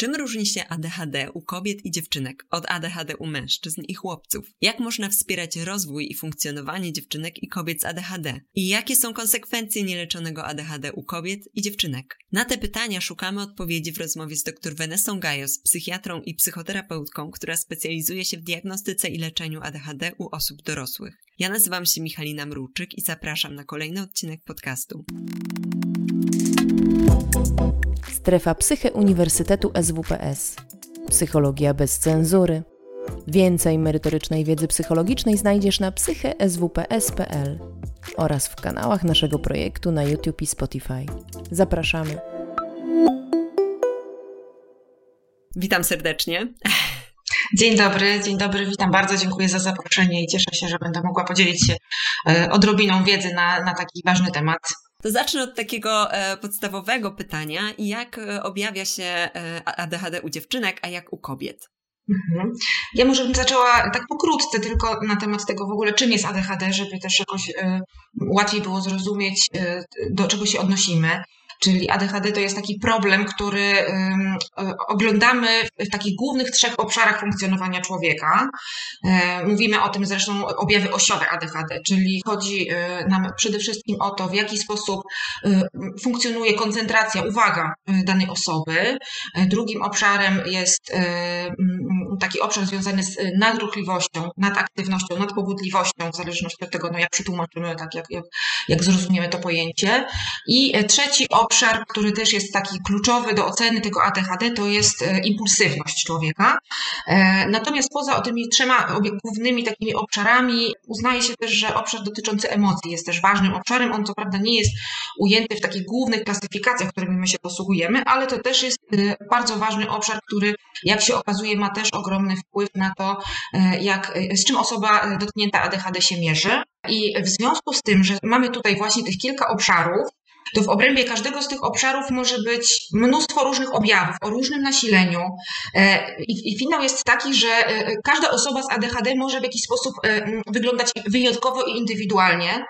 Czym różni się ADHD u kobiet i dziewczynek od ADHD u mężczyzn i chłopców? Jak można wspierać rozwój i funkcjonowanie dziewczynek i kobiet z ADHD? I jakie są konsekwencje nieleczonego ADHD u kobiet i dziewczynek? Na te pytania szukamy odpowiedzi w rozmowie z dr Vanessą Gajos, psychiatrą i psychoterapeutką, która specjalizuje się w diagnostyce i leczeniu ADHD u osób dorosłych. Ja nazywam się Michalina Mruczyk i zapraszam na kolejny odcinek podcastu. Strefa Psyche Uniwersytetu SWPS. Psychologia bez cenzury. Więcej merytorycznej wiedzy psychologicznej znajdziesz na psycheswps.pl oraz w kanałach naszego projektu na YouTube i Spotify. Zapraszamy. Witam serdecznie. Dzień dobry, dzień dobry, witam bardzo, dziękuję za zaproszenie i cieszę się, że będę mogła podzielić się e, odrobiną wiedzy na, na taki ważny temat. To zacznę od takiego e, podstawowego pytania. Jak e, objawia się e, ADHD u dziewczynek, a jak u kobiet? Mhm. Ja może bym zaczęła tak pokrótce tylko na temat tego w ogóle, czym jest ADHD, żeby też jakoś łatwiej było zrozumieć, do czego się odnosimy. Czyli ADHD to jest taki problem, który e, oglądamy w takich głównych trzech obszarach funkcjonowania człowieka. E, mówimy o tym zresztą objawy osiowe ADHD, czyli chodzi e, nam przede wszystkim o to, w jaki sposób funkcjonuje koncentracja, uwaga danej osoby. Drugim obszarem jest taki obszar związany z nadruchliwością, nadaktywnością, nadpobudliwością, w zależności od tego, no jak przetłumaczymy, tak jak, jak, jak zrozumiemy to pojęcie. I trzeci obszar który też jest taki kluczowy do oceny tego ADHD, to jest e, impulsywność człowieka. E, natomiast poza tymi trzema głównymi takimi obszarami uznaje się też, że obszar dotyczący emocji jest też ważnym obszarem. On co prawda nie jest ujęty w takich głównych klasyfikacjach, którymi my się posługujemy, ale to też jest e, bardzo ważny obszar, który jak się okazuje ma też ogromny wpływ na to, jak, z czym osoba dotknięta ADHD się mierzy. I w związku z tym, że mamy tutaj właśnie tych kilka obszarów, to w obrębie każdego z tych obszarów może być mnóstwo różnych objawów o różnym nasileniu. E, I, finał jest taki, że e, każda osoba z ADHD może w jakiś sposób e, wyglądać wyjątkowo i indywidualnie,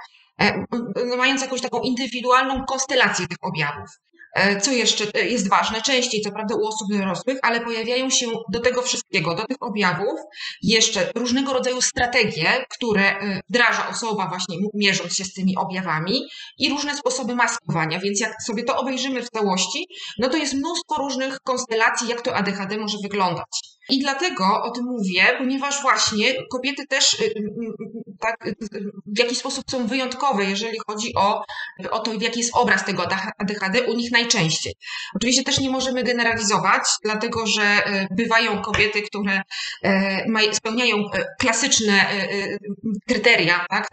mając jakąś taką indywidualną konstelację tych objawów. E, co jeszcze e, jest ważne, częściej co prawda u osób dorosłych, ale pojawiają się do tego wszystkiego, do tych objawów jeszcze różnego rodzaju strategie, które e, wdraża osoba właśnie mierząc się z tymi objawami i różne sposoby maskowania, więc jak sobie to obejrzymy w całości, no to jest mnóstwo różnych konstelacji, jak to ADHD może wyglądać. I dlatego o tym mówię, ponieważ właśnie kobiety też y, y, y, tak, w jakiś sposób są wyjątkowe, jeżeli chodzi o, o to, jaki jest obraz tego ADHD u nich najczęściej. Oczywiście też nie możemy generalizować, dlatego że bywają kobiety, które spełniają klasyczne kryteria tak,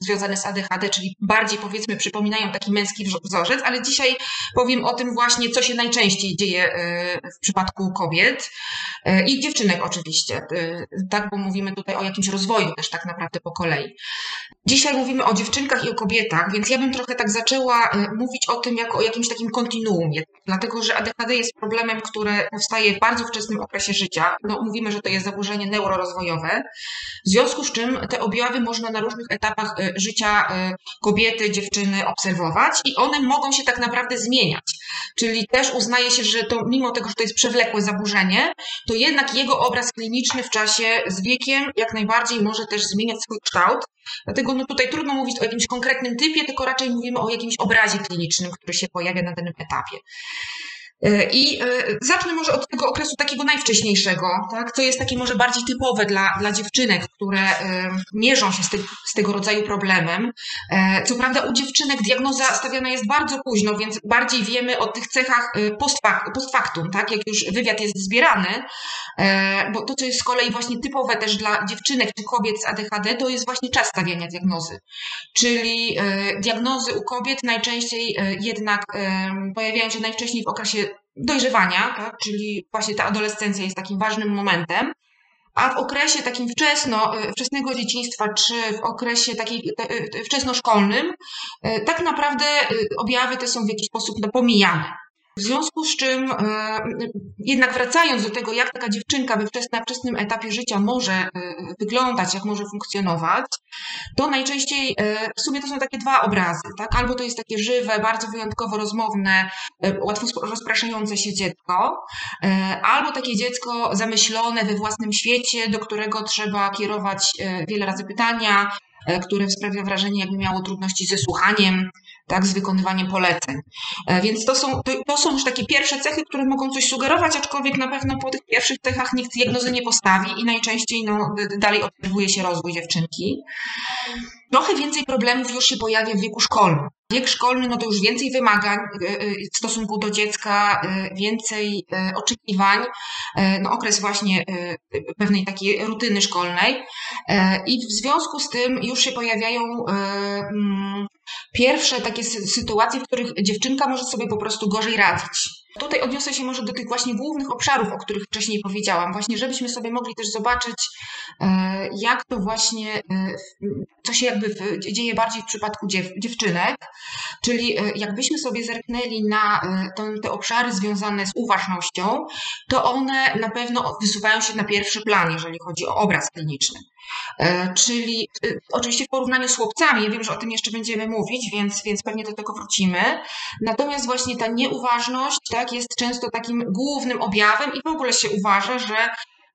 związane z ADHD, czyli bardziej powiedzmy przypominają taki męski wzorzec, ale dzisiaj powiem o tym właśnie, co się najczęściej dzieje w przypadku kobiet. E, I dziewczynek oczywiście, e, tak, bo mówimy tutaj o jakimś rozwoju też tak naprawdę po kolei. Dzisiaj mówimy o dziewczynkach i o kobietach, więc ja bym trochę tak zaczęła e, mówić o tym jako o jakimś takim kontinuum, dlatego że ADHD jest problemem, który powstaje w bardzo wczesnym okresie życia. No, mówimy, że to jest zaburzenie neurorozwojowe, w związku z czym te objawy można na różnych etapach życia kobiety, dziewczyny obserwować i one mogą się tak naprawdę zmieniać. Czyli też uznaje się, że to mimo tego, że to jest przewlekłe zaburzenie, to to jednak jego obraz kliniczny w czasie z wiekiem jak najbardziej może też zmieniać swój kształt. Dlatego no tutaj trudno mówić o jakimś konkretnym typie, tylko raczej mówimy o jakimś obrazie klinicznym, który się pojawia na danym etapie. E, I e, zacznę może od tego okresu takiego najwcześniejszego, tak, co jest takie może bardziej typowe dla, dla dziewczynek, które e, mierzą się z, te, z tego rodzaju problemem. Co prawda u dziewczynek diagnoza stawiana jest bardzo późno, więc bardziej wiemy o tych cechach post factum, tak, jak już wywiad jest zbierany, bo to, co jest z kolei właśnie typowe też dla dziewczynek czy kobiet z ADHD, to jest właśnie czas stawiania diagnozy. Czyli diagnozy u kobiet najczęściej jednak pojawiają się najwcześniej w okresie dojrzewania, tak? czyli właśnie ta adolescencja jest takim ważnym momentem. A w okresie takim wczesno, e, wczesnego dzieciństwa, czy w okresie takiej e, wczesnoszkolnym, e, tak naprawdę objawy te są w jakiś sposób no, pomijane. W związku z czym, e, jednak wracając do tego, jak taka dziewczynka we wczesnym, na wczesnym etapie życia może e, wyglądać, jak może funkcjonować, to najczęściej e, w sumie to są takie dwa obrazy. Tak? Albo to jest takie żywe, bardzo wyjątkowo rozmowne, łatwo rozpraszające się dziecko, albo takie dziecko zamyślone we własnym świecie, do którego trzeba kierować wiele razy pytania, które sprawia wrażenie, jakby miało trudności ze słuchaniem, tak, z wykonywaniem poleceń. E, więc to są, to, to, są już takie pierwsze cechy, które mogą coś sugerować, aczkolwiek na pewno po tych pierwszych cechach nikt diagnozy nie postawi i najczęściej no, dalej obserwuje się rozwój dziewczynki. Trochę więcej problemów już się pojawia w wieku szkolnym. Wiek szkolny, no to już więcej wymagań e, e, w stosunku do dziecka, więcej oczekiwań, no okres właśnie pewnej takiej rutyny szkolnej i w związku z tym już się pojawiają mm, pierwsze takie sytuacje, w których dziewczynka może sobie po prostu gorzej radzić. Tutaj odniosę się może do tych właśnie głównych obszarów, o których wcześniej powiedziałam, właśnie żebyśmy sobie mogli też zobaczyć, e, jak to właśnie, e, co się jakby dzieje bardziej w przypadku dziew, dziewczynek, czyli e, jakbyśmy sobie zerknęli na te obszary związane z uważnością, to one na pewno wysuwają się na pierwszy plan, jeżeli chodzi o obraz kliniczny. Czyli oczywiście w porównaniu z chłopcami, ja wiem, że o tym jeszcze będziemy mówić, więc, więc pewnie do tego wrócimy. Natomiast właśnie ta nieuważność, tak, jest często takim głównym objawem i w ogóle się uważa, że,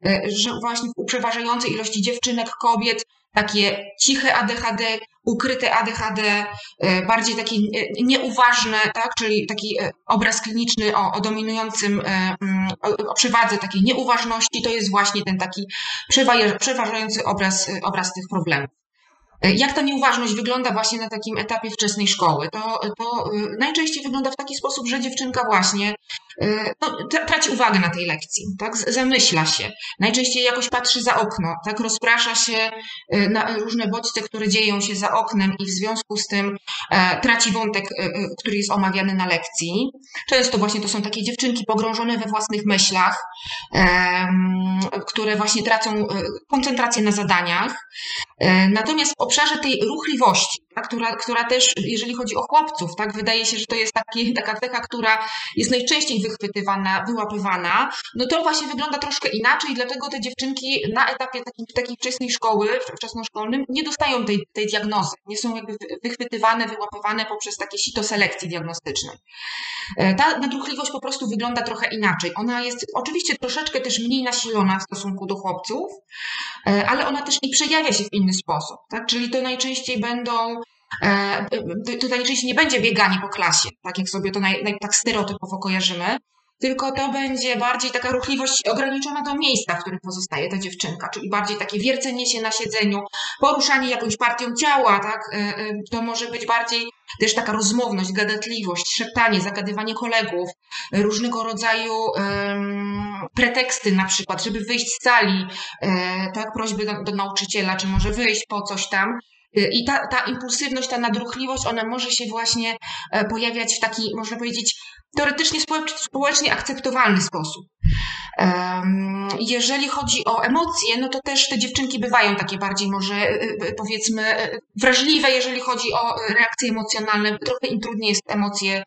e, że właśnie u przeważającej ilości dziewczynek, kobiet, takie ciche ADHD, ukryte ADHD, e, bardziej takie e, nieuważne, tak, czyli taki obraz kliniczny o, o dominującym, mm, o, przewadze takiej nieuważności, to jest właśnie ten taki przeważający obraz, obraz tych problemów. Jak ta nieuważność wygląda właśnie na takim etapie wczesnej szkoły? To, to najczęściej wygląda w taki sposób, że dziewczynka właśnie no, traci uwagę na tej lekcji, tak? zamyśla się. Najczęściej jakoś patrzy za okno, tak? rozprasza się y, na różne bodźce, które dzieją się za oknem i w związku z tym e, traci wątek, który jest omawiany na lekcji. Często właśnie to są takie dziewczynki pogrążone we własnych myślach, które właśnie tracą koncentrację na zadaniach. E, natomiast w obszarze tej ruchliwości, która, która też, jeżeli chodzi o chłopców, tak, wydaje się, że to jest taki, taka cecha, która jest najczęściej wychwytywana, wyłapywana, no to właśnie wygląda troszkę inaczej, dlatego te dziewczynki na etapie takim, takiej wczesnej szkoły, wczesnoszkolnym, nie dostają tej, tej diagnozy, nie są jakby wychwytywane, wyłapywane poprzez takie sito selekcji diagnostycznej. E, ta nadruchliwość po prostu wygląda trochę inaczej. Ona jest oczywiście troszeczkę też mniej nasilona w stosunku do chłopców, e, ale ona też nie przejawia się w inny sposób. Tak? Czyli to najczęściej będą Tutaj najczęściej nie będzie bieganie po klasie, tak jak sobie to naj, naj, tak stereotypowo kojarzymy, tylko to będzie bardziej taka ruchliwość ograniczona do miejsca, w którym pozostaje ta dziewczynka, czyli bardziej takie wiercenie się na siedzeniu, poruszanie jakąś partią ciała, tak? E, e, to może być bardziej też taka rozmowność, gadatliwość, szeptanie, zagadywanie kolegów, różnego rodzaju um, preteksty na przykład, żeby wyjść z sali, e, tak, prośby do, do nauczyciela, czy może wyjść po coś tam. I ta, ta impulsywność, ta nadruchliwość, ona może się właśnie pojawiać w taki, można powiedzieć, teoretycznie społecznie akceptowalny sposób. Jeżeli chodzi o emocje, no to też te dziewczynki bywają takie bardziej może e, e, powiedzmy e, wrażliwe, jeżeli chodzi o reakcje emocjonalne. Trochę im trudniej jest emocje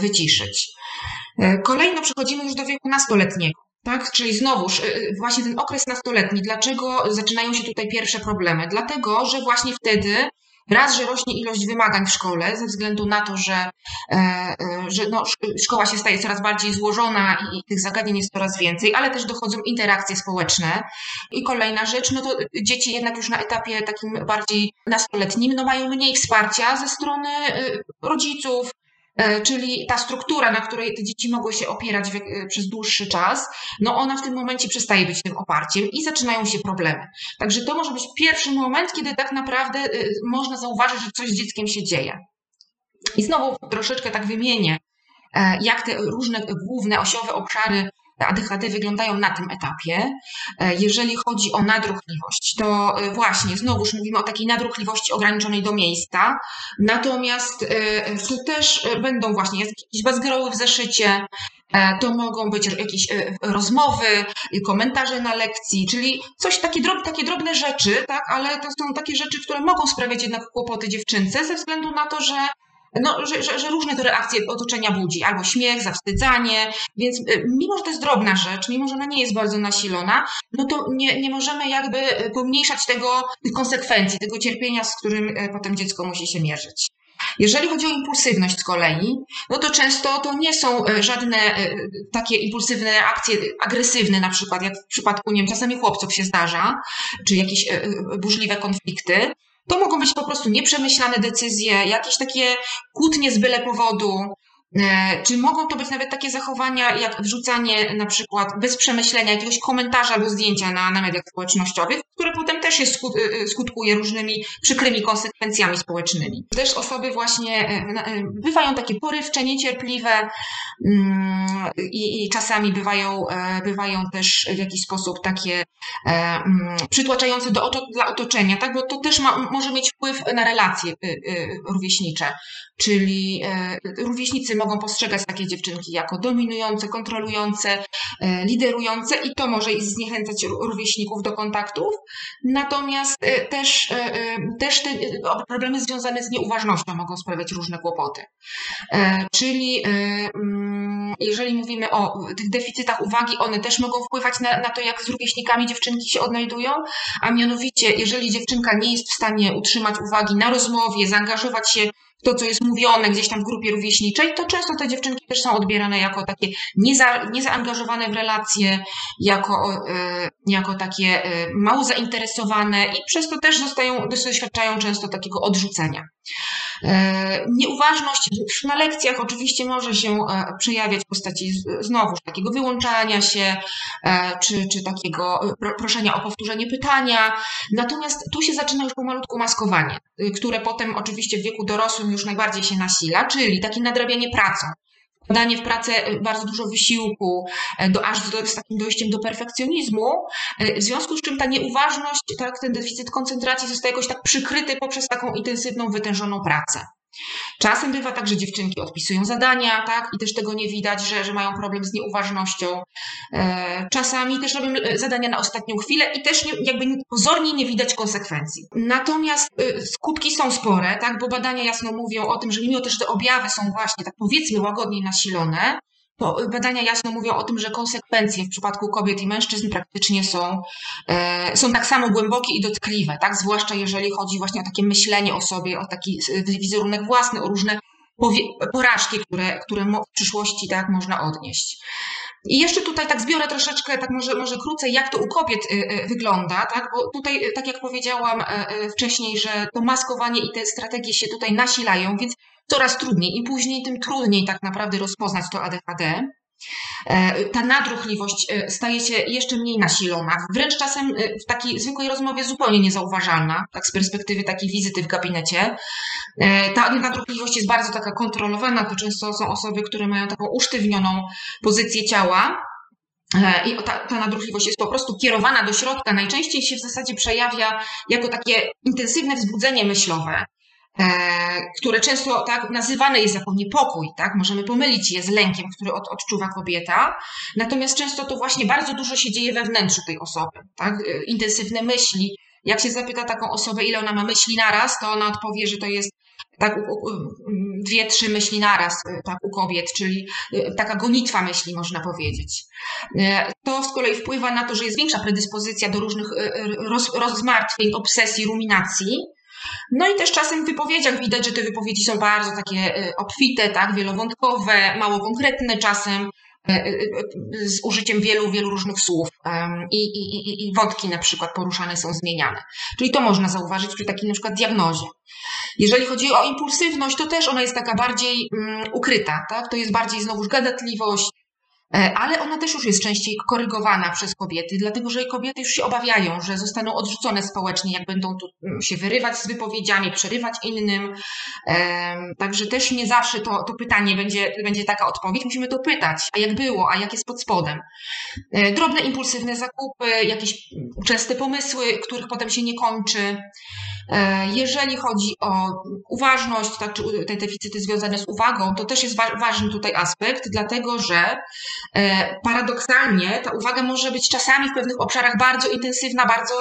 wyciszyć. Kolejno przechodzimy już do wieku nastoletniego. Tak, czyli znowuż właśnie ten okres nastoletni. Dlaczego zaczynają się tutaj pierwsze problemy? Dlatego, że właśnie wtedy Raz, że rośnie ilość wymagań w szkole ze względu na to, że, e, e, że no, szkoła się staje coraz bardziej złożona i tych zagadnień jest coraz więcej, ale też dochodzą interakcje społeczne. I kolejna rzecz, no to dzieci jednak już na etapie takim bardziej nastoletnim no mają mniej wsparcia ze strony e, rodziców, czyli ta struktura, na której te dzieci mogły się opierać e, przez dłuższy czas, no ona w tym momencie przestaje być tym oparciem i zaczynają się problemy. Także to może być pierwszy moment, kiedy tak naprawdę e, można zauważyć, że coś z dzieckiem się dzieje. I znowu troszeczkę tak wymienię, jak te różne główne osiowe obszary ADHD wyglądają na tym etapie. E, jeżeli chodzi o nadruchliwość, to e, właśnie znowuż mówimy o takiej nadruchliwości ograniczonej do miejsca, natomiast e, tu też będą właśnie jakieś bazgroły w zeszycie, to mogą być jakieś rozmowy, komentarze na lekcji, czyli coś takie, drob, takie drobne rzeczy, tak, ale to są takie rzeczy, które mogą sprawiać jednak kłopoty dziewczynce ze względu na to, że no, że, że, że różne to reakcje otoczenia budzi, albo śmiech, zawstydzanie, więc mimo, że to jest drobna rzecz, mimo, że ona nie jest bardzo nasilona, no to nie, nie możemy jakby pomniejszać tego, konsekwencji, tego cierpienia, z którym potem dziecko musi się mierzyć. Jeżeli chodzi o impulsywność z kolei, no to często to nie są żadne takie impulsywne reakcje agresywne, na przykład jak w przypadku, nie wiem, czasami chłopców się zdarza, czy jakieś burzliwe konflikty. To mogą być po prostu nieprzemyślane decyzje, jakieś takie kłótnie z byle powodu, czy mogą to być nawet takie zachowania, jak wrzucanie na przykład bez przemyślenia jakiegoś komentarza albo zdjęcia na, na mediach społecznościowych, które potem też jest e, e, skutkuje różnymi przykrymi konsekwencjami społecznymi. Też osoby właśnie bywają takie porywcze, niecierpliwe mm, i, i czasami bywają, bywają też w jakiś sposób takie mm, przytłaczające do, dla otoczenia, tak? bo to też ma, może mieć wpływ na relacje rówieśnicze, czyli rówieśnicy mogą postrzegać takie dziewczynki jako dominujące, kontrolujące, e, liderujące i to może zniechęcać rówieśników do kontaktów. Natomiast e, też, e, też te problemy związane z nieuważnością mogą sprawiać różne kłopoty. Czyli mm, jeżeli mówimy o tych deficytach uwagi, one też mogą wpływać na, na to, jak z rówieśnikami dziewczynki się odnajdują, a mianowicie, jeżeli dziewczynka nie jest w stanie utrzymać uwagi na rozmowie, zaangażować się to, co jest mówione gdzieś tam w grupie rówieśniczej, to często te dziewczynki też są odbierane jako takie nieza, niezaangażowane w relacje, jako, e, jako takie e, mało zainteresowane i przez to też zostają, doświadczają często takiego odrzucenia. E, nieuważność na lekcjach oczywiście może się przejawiać w postaci znowu takiego wyłączania się, czy, czy takiego proszenia o powtórzenie pytania. Natomiast tu się zaczyna już pomalutku maskowanie, które potem oczywiście w wieku dorosłym już najbardziej się nasila, czyli takie nadrabianie pracą. Wkładanie w pracę e, bardzo dużo wysiłku, e, do, aż do, z takim dojściem do perfekcjonizmu, e, w związku z czym ta nieuważność, tak, ten deficyt koncentracji zostaje jakoś tak przykryty poprzez taką intensywną, wytężoną pracę. Czasem bywa tak, że dziewczynki odpisują zadania, tak, i też tego nie widać, że, że mają problem z nieuważnością. E, czasami też robią e, zadania na ostatnią chwilę i też nie, jakby pozornie nie widać konsekwencji. Natomiast e, skutki są spore, tak, bo badania jasno mówią o tym, że mimo też, te objawy są właśnie, tak powiedzmy, łagodniej nasilone, badania jasno mówią o tym, że konsekwencje w przypadku kobiet i mężczyzn praktycznie są, e, są tak samo głębokie i dotkliwe, tak? Zwłaszcza jeżeli chodzi właśnie o takie myślenie o sobie, o taki wizerunek własny, o różne porażki, które, które w przyszłości tak można odnieść. I jeszcze tutaj tak zbiorę troszeczkę, tak może, może krócej, jak to u kobiet y, y, wygląda, tak? Bo tutaj, tak jak powiedziałam wcześniej, że to maskowanie i te strategie się tutaj nasilają, więc coraz trudniej. Im później, tym trudniej tak naprawdę rozpoznać to ADHD. E, ta nadruchliwość e, staje się jeszcze mniej nasilona, wręcz czasem e, w takiej zwykłej rozmowie zupełnie niezauważalna, tak z perspektywy takiej wizyty w gabinecie. Ta nadruchliwość jest bardzo taka kontrolowana, to często są osoby, które mają taką usztywnioną pozycję ciała, i ta, ta nadruchliwość jest po prostu kierowana do środka. Najczęściej się w zasadzie przejawia jako takie intensywne wzbudzenie myślowe. E, które często tak nazywane jest jako niepokój, tak? Możemy pomylić je z lękiem, który od, odczuwa kobieta. Natomiast często to właśnie bardzo dużo się dzieje we wnętrzu tej osoby, tak? E, intensywne myśli. Jak się zapyta taką osobę, ile ona ma myśli naraz, to ona odpowie, że to jest tak dwie, trzy myśli naraz e, tak, u kobiet, czyli taka gonitwa myśli, można powiedzieć. To z kolei wpływa na to, że jest większa predyspozycja do różnych roz, rozmartwień, obsesji, ruminacji, no i też czasem w wypowiedziach widać, że te wypowiedzi są bardzo takie e, obfite, tak, wielowątkowe, mało konkretne czasem, e, e, z użyciem wielu, wielu różnych słów I, i, i wątki na przykład poruszane są zmieniane. Czyli to można zauważyć przy takiej na przykład diagnozie. Jeżeli chodzi o impulsywność, to też ona jest taka bardziej um, ukryta, tak? To jest bardziej znowuż gadatliwość, ale ona też już jest częściej korygowana przez kobiety, dlatego że kobiety już się obawiają, że zostaną odrzucone społecznie, jak będą tu mm, się wyrywać z wypowiedziami, przerywać innym. Także też nie zawsze to, to pytanie będzie, będzie taka odpowiedź. Musimy to pytać, a jak było, a jak jest pod spodem. E, drobne, impulsywne zakupy, jakieś częste pomysły, których potem się nie kończy. E, jeżeli chodzi o uważność, tak, czy te deficyty związane z uwagą, to też jest wa ważny tutaj aspekt, dlatego że e, paradoksalnie ta uwaga może być czasami w pewnych obszarach bardzo intensywna, bardzo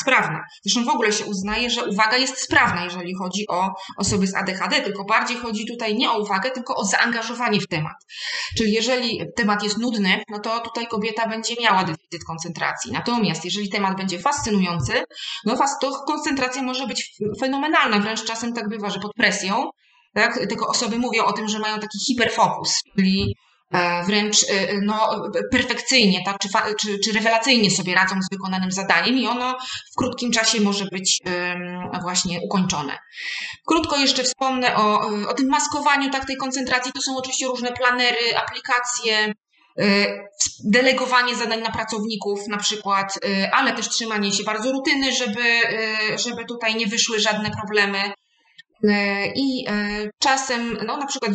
sprawna. Zresztą w ogóle się uznaje, że uwaga jest sprawna, jeżeli chodzi o osoby z ADHD, tylko bardziej chodzi tutaj nie o uwagę, tylko o zaangażowanie w temat. Czyli jeżeli temat jest nudny, no to tutaj kobieta będzie miała deficyt koncentracji. Natomiast jeżeli temat będzie fascynujący, no to koncentracja może być fenomenalna, wręcz czasem tak bywa, że pod presją, tak? Tylko osoby mówią o tym, że mają taki hiperfokus, czyli e, wręcz e, no, perfekcyjnie, tak? czy, czy, czy rewelacyjnie sobie radzą z wykonanym zadaniem i ono w krótkim czasie może być właśnie ukończone. Krótko jeszcze wspomnę o, o tym maskowaniu tak, tej koncentracji. To są oczywiście różne planery, aplikacje, delegowanie zadań na pracowników na przykład, y, ale też trzymanie się bardzo rutyny, żeby, y, żeby tutaj nie wyszły żadne problemy. I czasem, no na przykład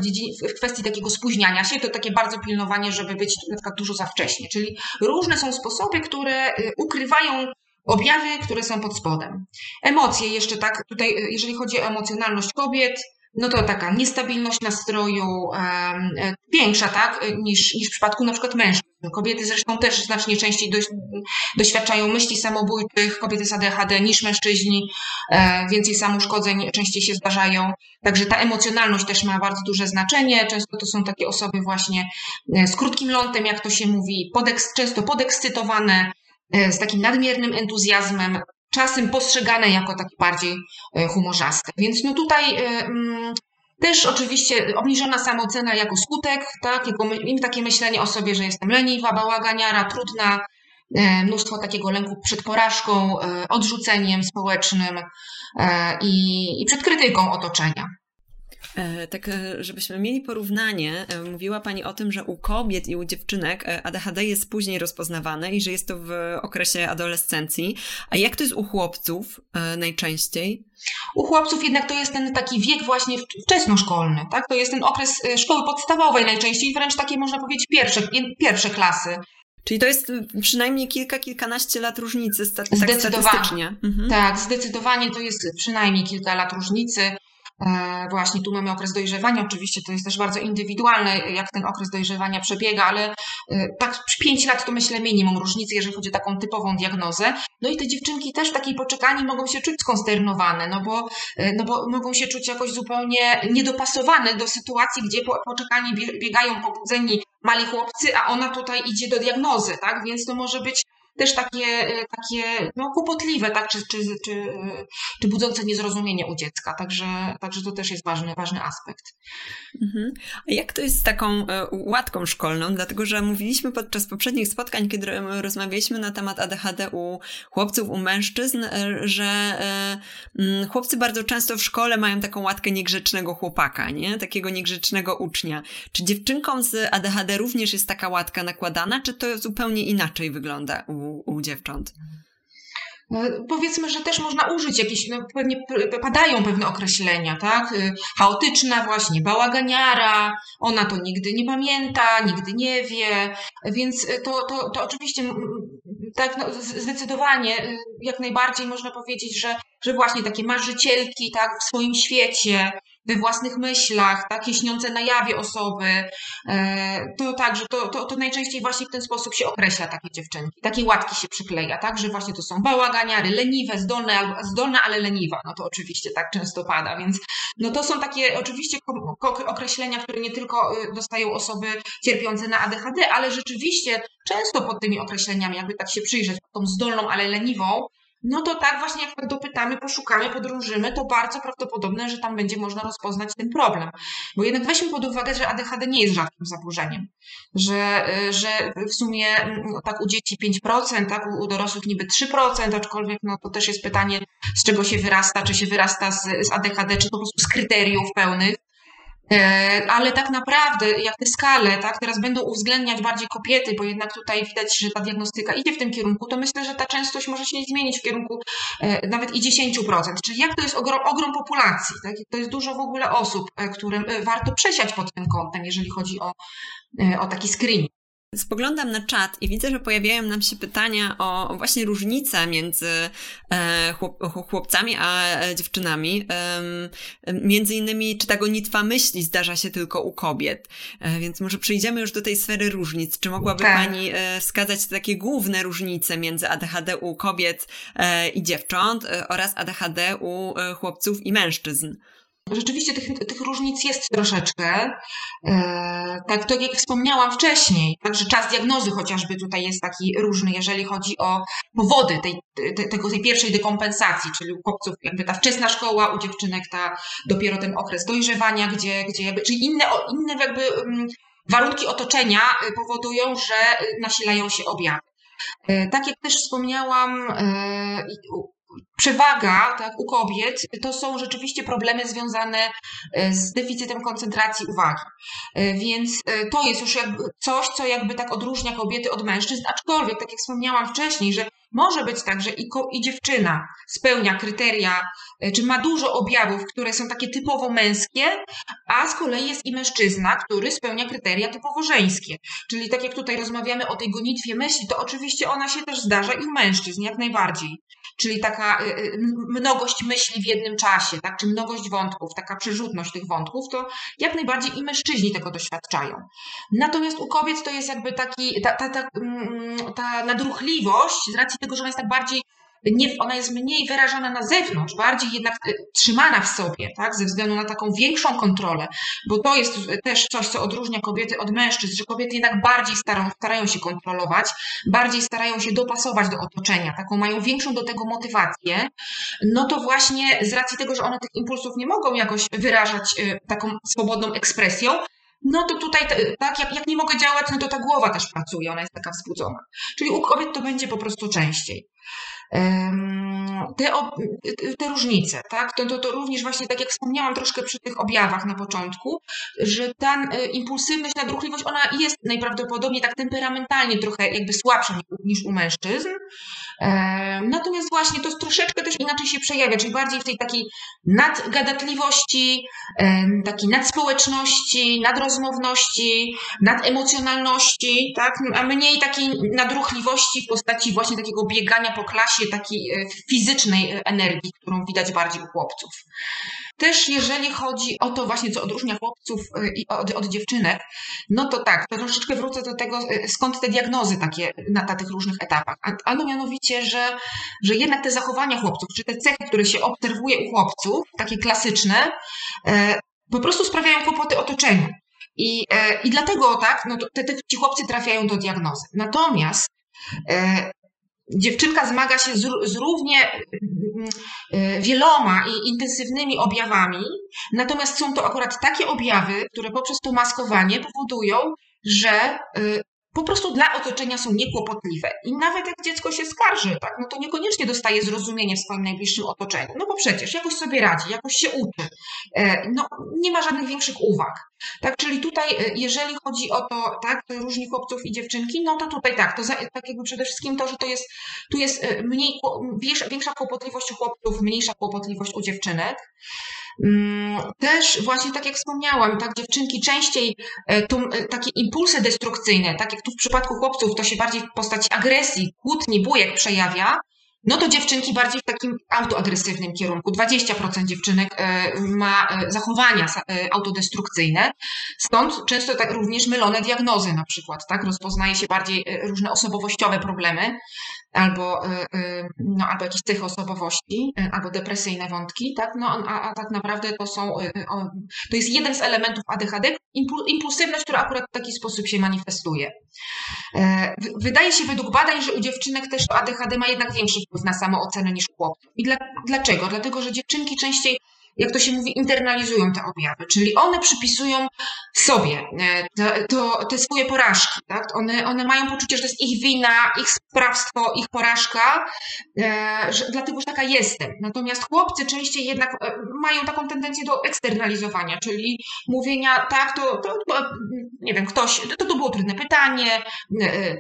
w kwestii takiego spóźniania się, to takie bardzo pilnowanie, żeby być na przykład dużo za wcześnie. Czyli różne są sposoby, które ukrywają objawy, które są pod spodem. Emocje jeszcze tak, tutaj jeżeli chodzi o emocjonalność kobiet, no to taka niestabilność nastroju e, większa, tak, niż, niż w przypadku na przykład mężczyzn. Kobiety zresztą też znacznie częściej doświadczają myśli samobójczych, kobiety z ADHD niż mężczyźni, e, więcej samoszkodzeń częściej się zdarzają. Także ta emocjonalność też ma bardzo duże znaczenie. Często to są takie osoby właśnie e, z krótkim lądem, jak to się mówi, często podekscytowane, z takim nadmiernym entuzjazmem, czasem postrzegane jako takie bardziej e, humorzaste. Więc no tutaj e, mm, też oczywiście obniżona samoocena jako skutek, tak, jako im takie myślenie o sobie, że jestem leniwa, bałaganiara, trudna, e, mnóstwo takiego lęku przed porażką, odrzuceniem społecznym i, i przed krytyką otoczenia. E, tak, e, żebyśmy mieli porównanie, e, mówiła Pani o tym, że u kobiet i u dziewczynek ADHD jest później rozpoznawane i że jest to w okresie adolescencji. A jak to jest u chłopców najczęściej? U chłopców jednak to jest ten taki wiek właśnie wczesnoszkolny, tak? To jest ten okres szkoły podstawowej najczęściej, wręcz takie można powiedzieć pierwsze, pierwsze klasy. Czyli to jest przynajmniej kilka, kilkanaście lat różnicy tak statystycznie. Mhm. Tak, zdecydowanie to jest przynajmniej kilka lat różnicy. E, właśnie tu mamy okres dojrzewania, oczywiście to jest też bardzo indywidualne, jak ten okres dojrzewania przebiega, ale e, tak 5 lat to myślę minimum różnicy, jeżeli chodzi o taką typową diagnozę. No i te dziewczynki też w takiej poczekalni mogą się czuć skonsternowane, no bo, e, no bo mogą się czuć jakoś zupełnie niedopasowane do sytuacji, gdzie po poczekalni biegają pobudzeni mali chłopcy, a ona tutaj idzie do diagnozy, tak? Więc to może być też takie, e, takie no, kłopotliwe, tak, czy, czy, czy, czy budzące niezrozumienie u dziecka. Także, także to też jest ważny, ważny aspekt. Mhm. A jak to jest z taką e, łatką szkolną? Dlatego, że mówiliśmy podczas poprzednich spotkań, kiedy rozmawialiśmy na temat ADHD u chłopców, u mężczyzn, e, że mm, chłopcy bardzo często w szkole mają taką łatkę niegrzecznego chłopaka, nie? Takiego niegrzecznego ucznia. Czy dziewczynkom z ADHD również jest taka łatka nakładana, czy to zupełnie inaczej wygląda u u, dziewcząt? No, powiedzmy, że też można użyć jakieś, no pewnie padają pewne określenia, tak? Y, chaotyczna właśnie, bałaganiara, ona to nigdy nie pamięta, nigdy nie wie, więc to, to, to oczywiście tak no, zdecydowanie y, jak najbardziej można powiedzieć, że, że właśnie takie marzycielki, tak, w swoim świecie, we własnych myślach, takie śniące na jawie osoby, e, to tak, że to, to, to najczęściej właśnie w ten sposób się określa takie dziewczynki. Takie łatki się przykleja, tak, że właśnie to są bałaganiary, leniwe, zdolne, zdolne, ale leniwa. No to oczywiście tak często pada, więc no to są takie oczywiście określenia, które nie tylko y, dostają osoby cierpiące na ADHD, ale rzeczywiście często pod tymi określeniami, jakby tak się przyjrzeć, tą zdolną, ale leniwą, no to tak właśnie jak dopytamy, poszukamy, podrążymy, to bardzo prawdopodobne, że tam będzie można rozpoznać ten problem. Bo jednak weźmy pod uwagę, że ADHD nie jest rzadkim zaburzeniem, że, że w sumie no, tak u dzieci 5%, tak u dorosłych niby 3%, aczkolwiek no to też jest pytanie, z czego się wyrasta, czy się wyrasta z, z ADHD, czy po prostu z kryteriów pełnych. E, ale tak naprawdę, jak te skale, tak, teraz będą uwzględniać bardziej kobiety, bo jednak tutaj widać, że ta diagnostyka idzie w tym kierunku, to myślę, że ta częstość może się zmienić w kierunku e, nawet i 10%. Czyli jak to jest ogrom, ogrom populacji, tak? to jest dużo w ogóle osób, e, którym warto przesiać pod tym kątem, jeżeli chodzi o, o taki screening. Spoglądam na czat i widzę, że pojawiają nam się pytania o właśnie różnice między e, chłopcami a e, dziewczynami. Między innymi, czy ta gonitwa myśli zdarza się tylko u kobiet. E, więc może przejdziemy już do tej sfery różnic. Czy mogłaby tak. Pani wskazać takie główne różnice między ADHD u kobiet i dziewcząt oraz ADHD u chłopców i mężczyzn? Rzeczywiście tych, tych różnic jest troszeczkę. E, tak, tak jak wspomniałam wcześniej, także czas diagnozy chociażby tutaj jest taki różny, jeżeli chodzi o powody tej, tej, pierwszej dekompensacji, czyli u chłopców jakby ta wczesna szkoła, u dziewczynek ta dopiero ten okres dojrzewania, gdzie, gdzie jakby, czyli inne, inne jakby mm, warunki otoczenia y, powodują, że nasilają się objawy. E, tak jak też wspomniałam, e, przewaga tak, u kobiet to są rzeczywiście problemy związane e, z deficytem koncentracji uwagi. E, więc e, to jest już jakby coś, co jakby tak odróżnia kobiety od mężczyzn, aczkolwiek, tak jak wspomniałam wcześniej, że może być tak, że i, ko- i dziewczyna spełnia kryteria, czy ma dużo objawów, które są takie typowo męskie, a z kolei jest i mężczyzna, który spełnia kryteria typowo żeńskie. Czyli tak jak tutaj rozmawiamy o tej gonitwie myśli, to oczywiście ona się też zdarza i u mężczyzn, jak najbardziej czyli taka y, y, mnogość myśli w jednym czasie, tak, czy mnogość wątków, taka przerzutność tych wątków, to jak najbardziej i mężczyźni tego doświadczają. Natomiast u kobiet to jest jakby taki, ta, ta, ta, mm, ta nadruchliwość, z racji tego, że ona jest tak bardziej nie, ona jest mniej wyrażana na zewnątrz, bardziej jednak e, trzymana w sobie, tak, ze względu na taką większą kontrolę, bo to jest też coś, co odróżnia kobiety od mężczyzn, że kobiety jednak bardziej starają, starają się kontrolować, bardziej starają się dopasować do otoczenia, taką mają większą do tego motywację, no to właśnie z racji tego, że one tych impulsów nie mogą jakoś wyrażać e, taką swobodną ekspresją, no to tutaj, tak, jak, jak nie mogę działać, no to ta głowa też pracuje, ona jest taka wzbudzona. Czyli u kobiet to będzie po prostu częściej te, te różnice, tak? To, to, to również właśnie, tak jak wspomniałam troszkę przy tych objawach na początku, że ta e, impulsywność, nadruchliwość, ona jest najprawdopodobniej tak temperamentalnie trochę jakby słabsza niż u mężczyzn. Natomiast właśnie to troszeczkę też inaczej się przejawia, czyli bardziej w tej takiej nadgadatliwości, takiej nadspołeczności, nadrozmowności, nademocjonalności, tak? a mniej takiej nadruchliwości w postaci właśnie takiego biegania po klasie, takiej e, fizycznej e, energii, którą widać bardziej u chłopców. Też jeżeli chodzi o to właśnie, co odróżnia chłopców e, od, od dziewczynek, no to tak, to troszeczkę wrócę do tego, skąd te diagnozy takie na, na tych różnych etapach. A, a no mianowicie, że, że jednak te zachowania chłopców, czy te cechy, które się obserwuje u chłopców, takie klasyczne, po prostu sprawiają kłopoty otoczeniu. I, I dlatego tak, no te, te, ci chłopcy trafiają do diagnozy. Natomiast dziewczynka zmaga się z, z równie mm, y, wieloma i intensywnymi objawami, natomiast są to akurat takie objawy, które poprzez to maskowanie powodują, że y, po prostu dla otoczenia są niekłopotliwe. I nawet jak dziecko się skarży, tak, no to niekoniecznie dostaje zrozumienie w swoim najbliższym otoczeniu. No bo przecież jakoś sobie radzi, jakoś się uczy. E, no, nie ma żadnych większych uwag. Tak, czyli tutaj, e, jeżeli chodzi o to, tak, różni chłopców i dziewczynki, no to tutaj tak, to za, tak jakby przede wszystkim to, że to jest, tu jest e, mniej, większa kłopotliwość u chłopców, mniejsza kłopotliwość u dziewczynek. Mm, też właśnie tak jak wspomniałam, tak dziewczynki częściej e, to, e, takie impulsy destrukcyjne, tak jak tu w przypadku chłopców to się bardziej w postaci agresji, kłótni, bujek przejawia, no to dziewczynki bardziej w takim autoagresywnym kierunku. 20% dziewczynek e, ma zachowania autodestrukcyjne, stąd często tak również mylone diagnozy na przykład, tak? Rozpoznaje się bardziej różne osobowościowe problemy, albo, y, y, no, albo jakieś cechy osobowości, y, albo depresyjne wątki, tak? No, a, a tak naprawdę to są, to jest jeden z elementów ADHD, impulsywność, która akurat w taki sposób się manifestuje. E, wydaje się według badań, że u dziewczynek też ADHD ma jednak większy wpływ na samoocenę niż u chłopców. I dla, dlaczego? Dlatego, że dziewczynki częściej jak to się mówi, internalizują te objawy, czyli one przypisują sobie e, te, to, te swoje porażki. Tak? One, one mają poczucie, że to jest ich wina, ich sprawstwo, ich porażka, e, że, dlatego że taka jestem. Natomiast chłopcy częściej jednak e, mają taką tendencję do eksternalizowania, czyli mówienia, tak, to, to, to nie wiem, ktoś, to, to było trudne pytanie,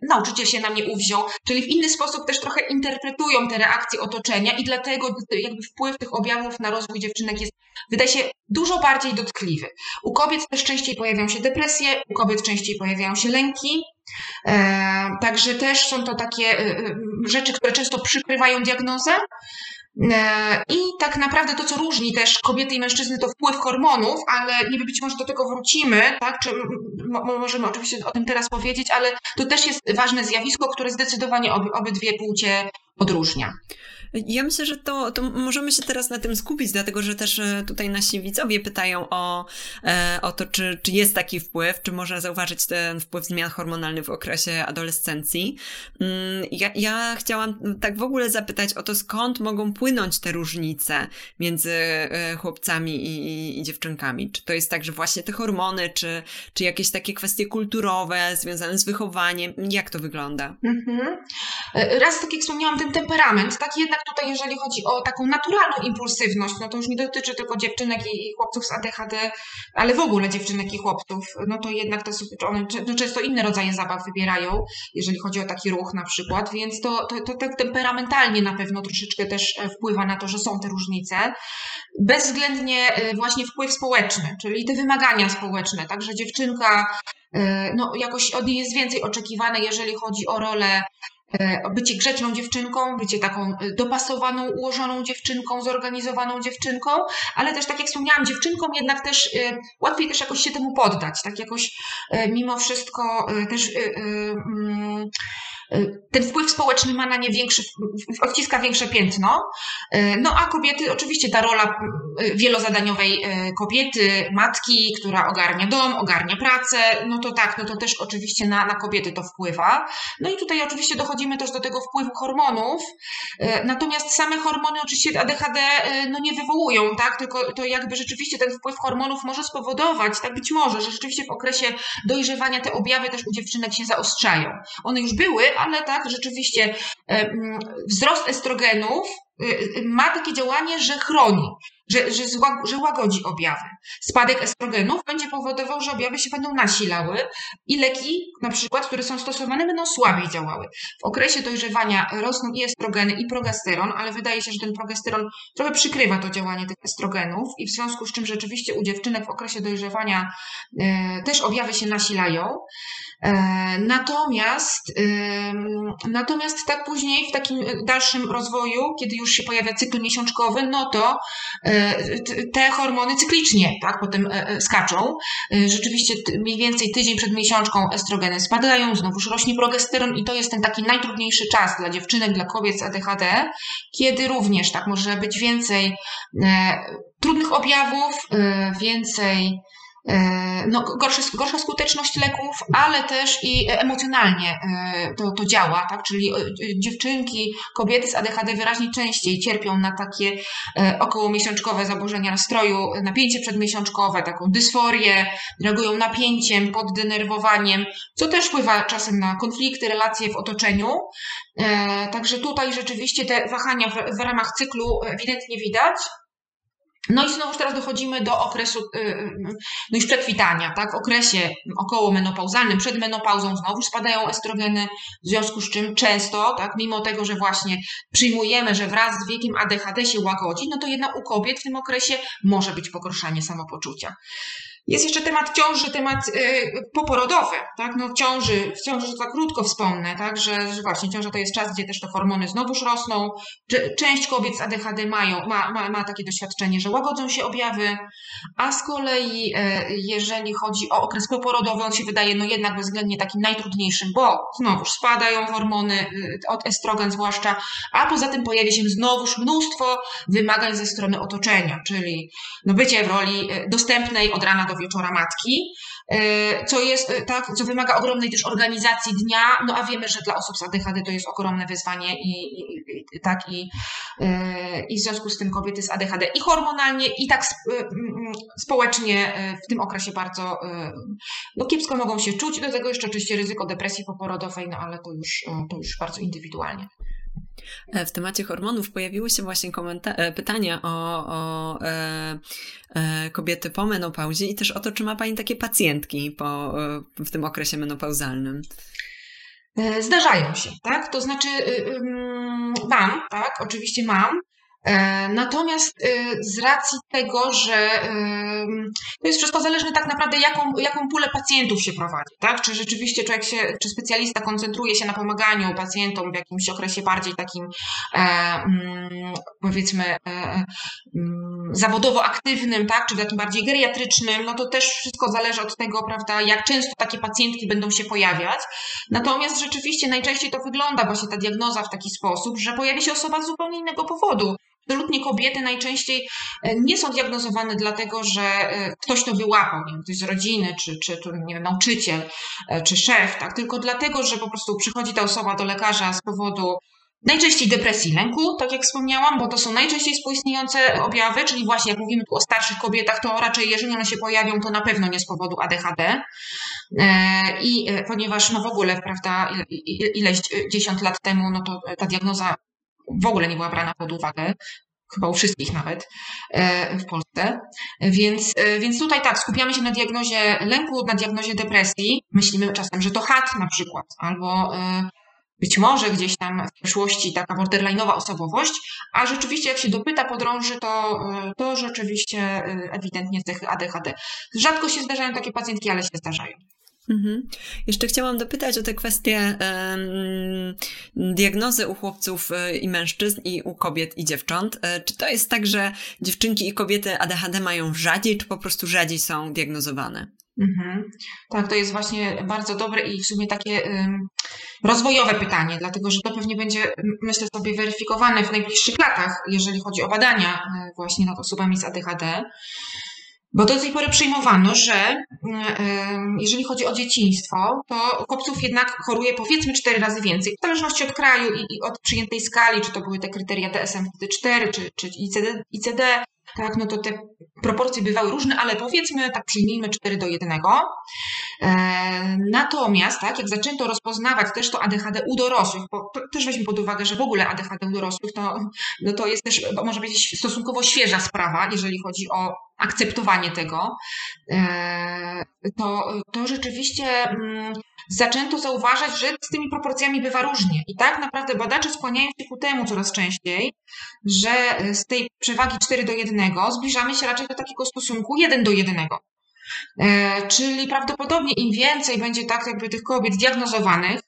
nauczyciel się na mnie uwziął, czyli w inny sposób też trochę interpretują te reakcje otoczenia i dlatego jakby wpływ tych objawów na rozwój dziewczynek jest wydaje się dużo bardziej dotkliwy. U kobiet też częściej pojawiają się depresje, u kobiet częściej pojawiają się lęki, Także też są to takie rzeczy, które często przykrywają diagnozę. I tak naprawdę to, co różni też kobiety i mężczyzny, to wpływ hormonów, ale wiem, być może do tego wrócimy, tak? Czy możemy oczywiście o tym teraz powiedzieć, ale to też jest ważne zjawisko, które zdecydowanie obydwie płcie odróżnia. Ja myślę, że to, to możemy się teraz na tym skupić, dlatego że też e, tutaj nasi widzowie pytają o, e, o to, czy, czy jest taki wpływ, czy można zauważyć ten wpływ zmian hormonalnych w okresie adolescencji. Mm, ja, ja chciałam tak w ogóle zapytać o to, skąd mogą płynąć te różnice między e, chłopcami i, i dziewczynkami. Czy to jest tak, że właśnie te hormony, czy, czy jakieś takie kwestie kulturowe związane z wychowaniem? Jak to wygląda? Mhm. Raz, tak jak wspomniałam, ten temperament, tak jednak jednak tutaj, jeżeli chodzi o taką naturalną impulsywność, no to już nie dotyczy tylko dziewczynek i chłopców z ADHD, ale w ogóle dziewczynek i chłopców, no to jednak to one no często inne rodzaje zabaw wybierają, jeżeli chodzi o taki ruch na przykład, więc to, to, to tak temperamentalnie na pewno troszeczkę też e, wpływa na to, że są te różnice. Bezwzględnie e, właśnie wpływ społeczny, czyli te wymagania społeczne, także dziewczynka e, no, jakoś od niej jest więcej oczekiwane, jeżeli chodzi o rolę bycie grzeczną dziewczynką, bycie taką e, dopasowaną, ułożoną dziewczynką, zorganizowaną dziewczynką, ale też, tak jak wspomniałam, dziewczynką jednak też e, łatwiej też jakoś się temu poddać, tak jakoś mimo wszystko też mm, ten wpływ społeczny ma na nie większy, odciska większe piętno. No a kobiety, oczywiście ta rola wielozadaniowej kobiety, matki, która ogarnia dom, ogarnia pracę, no to tak, no to też oczywiście na, na kobiety to wpływa. No i tutaj oczywiście dochodzimy też do tego wpływu hormonów, natomiast same hormony oczywiście ADHD no nie wywołują, tak, tylko to jakby rzeczywiście ten wpływ hormonów może spowodować, tak być może, że rzeczywiście w okresie dojrzewania te objawy też u dziewczynek się zaostrzają. One już były, ale tak, rzeczywiście wzrost estrogenów y, y, ma takie działanie, że chroni, że, że, że łagodzi objawy. Spadek estrogenów będzie powodował, że objawy się będą nasilały i leki, na przykład, które są stosowane, będą słabiej działały. W okresie dojrzewania rosną i estrogeny, i progesteron, ale wydaje się, że ten progesteron trochę przykrywa to działanie tych estrogenów i w związku z czym rzeczywiście u dziewczynek w okresie dojrzewania e, też objawy się nasilają. E, natomiast, natomiast tak później w takim dalszym rozwoju, kiedy już się pojawia cykl miesiączkowy, no to e, te hormony cyklicznie, tak, potem e, skaczą. Rzeczywiście mniej więcej tydzień przed miesiączką estrogeny spadają, znowuż rośnie progesteron i to jest ten taki najtrudniejszy czas dla dziewczynek, dla kobiet z ADHD, kiedy również tak może być więcej trudnych objawów, więcej E, no, gorsza, gorsza skuteczność leków, ale też i emocjonalnie e, to, to działa, tak? Czyli e, dziewczynki, kobiety z ADHD wyraźnie częściej cierpią na takie okołomiesiączkowe zaburzenia nastroju, napięcie przedmiesiączkowe, taką dysforię, reagują napięciem, poddenerwowaniem, co też wpływa czasem na konflikty, relacje w otoczeniu. Także tutaj rzeczywiście te wahania w, w ramach cyklu ewidentnie widać. No i znowu teraz dochodzimy do okresu y, y, no już przekwitania, tak? W okresie około menopauzalnym, przed menopauzą znowu spadają estrogeny, w związku z czym często, tak, mimo tego, że właśnie przyjmujemy, że wraz z wiekiem ADHD się łagodzi, no to jednak u kobiet w tym okresie może być pogorszanie samopoczucia. Jest jeszcze temat ciąży, temat y, poporodowy, tak? No ciąży, w ciąży to krótko wspomnę, tak? Że, że właśnie ciąża to jest czas, gdzie też te hormony znowuż rosną. Część kobiet z ADHD mają, ma, ma, ma takie doświadczenie, że łagodzą się objawy, a z kolei e, jeżeli chodzi o okres poporodowy, on się wydaje no jednak bezwzględnie takim najtrudniejszym, bo znowuż spadają hormony, y, od estrogen zwłaszcza, a poza tym pojawia się znowuż mnóstwo wymagań ze strony otoczenia, czyli no bycie w roli y, dostępnej od rana do wieczora matki, e, co jest, e, tak, co wymaga ogromnej też organizacji dnia, no a wiemy, że dla osób z ADHD to jest ogromne wyzwanie i, i, i tak i, e, i w związku z tym kobiety z ADHD i hormonalnie i tak społecznie w tym okresie bardzo no, kiepsko mogą się czuć, do tego jeszcze oczywiście ryzyko depresji poporodowej, no ale to już, to już bardzo indywidualnie. E, w temacie hormonów pojawiły się właśnie e, pytania o, o e, e, kobiety po menopauzie i też o to, czy ma Pani takie pacjentki po, e, w tym okresie menopauzalnym. Zdarzają się, tak? To znaczy, mam, tak? Oczywiście mam. E, natomiast e, z racji tego, że to jest wszystko zależne tak naprawdę, jaką, jaką pulę pacjentów się prowadzi, tak? Czy rzeczywiście człowiek się, czy specjalista koncentruje się na pomaganiu pacjentom w jakimś okresie bardziej takim, mm, powiedzmy, mm, zawodowo aktywnym, tak? Czy takim bardziej geriatrycznym, no to też wszystko zależy od tego, prawda, jak często takie pacjentki będą się pojawiać. Natomiast rzeczywiście najczęściej to wygląda właśnie ta diagnoza w taki sposób, że pojawi się osoba z zupełnie innego powodu. Absolutnie kobiety najczęściej e, nie są diagnozowane dlatego, że e, ktoś to wyłapał, nie wiem, ktoś z rodziny, czy, czy nie wiem, nauczyciel, e, czy szef, tak? tylko dlatego, że po prostu przychodzi ta osoba do lekarza z powodu Najczęściej depresji lęku, tak jak wspomniałam, bo to są najczęściej współistniejące objawy, czyli właśnie jak mówimy tu o starszych kobietach, to raczej jeżeli one się pojawią, to na pewno nie z powodu ADHD. I ponieważ no w ogóle, prawda, ileś dziesiąt lat temu, no to ta diagnoza w ogóle nie była brana pod uwagę, chyba u wszystkich nawet e, w Polsce. Więc, e, więc tutaj tak, skupiamy się na diagnozie lęku, na diagnozie depresji. Myślimy czasem, że to HAT na przykład, albo e, być może gdzieś tam w przeszłości taka borderline'owa osobowość, a rzeczywiście jak się dopyta podrąży, to, to rzeczywiście ewidentnie cechy ADHD. Rzadko się zdarzają takie pacjentki, ale się zdarzają. Mhm. Jeszcze chciałam dopytać o tę kwestię um, diagnozy u chłopców e, i mężczyzn i u kobiet i dziewcząt. E, czy to jest tak, że dziewczynki i kobiety ADHD mają rzadziej, czy po prostu rzadziej są diagnozowane? Mhm. Tak, to jest właśnie bardzo dobre i w sumie takie um, rozwojowe pytanie, dlatego że to pewnie będzie, myślę sobie, weryfikowane w najbliższych latach, jeżeli chodzi o badania e, właśnie nad osobami z ADHD. Bo do tej pory przyjmowano, że jeżeli chodzi o dzieciństwo, to chłopców jednak choruje powiedzmy cztery razy więcej, w zależności od kraju i, i od przyjętej skali, czy to były te kryteria DSM-4, czy, czy ICD, ICD, tak, no to te proporcje bywały różne, ale powiedzmy, tak przyjmijmy 4 do 1. E, natomiast, tak, jak zaczęto rozpoznawać też to ADHD u dorosłych, bo też weźmy pod uwagę, że w ogóle ADHD u dorosłych to, no to jest też, może być stosunkowo świeża sprawa, jeżeli chodzi o akceptowanie tego, e, to, to rzeczywiście mm, zaczęto zauważać, że z tymi proporcjami bywa różnie. I tak naprawdę badacze skłaniają się ku temu coraz częściej, że z tej przewagi 4 do 1 zbliżamy się raczej do takiego stosunku 1 do 1. E, czyli prawdopodobnie im więcej będzie tak jakby tych kobiet diagnozowanych,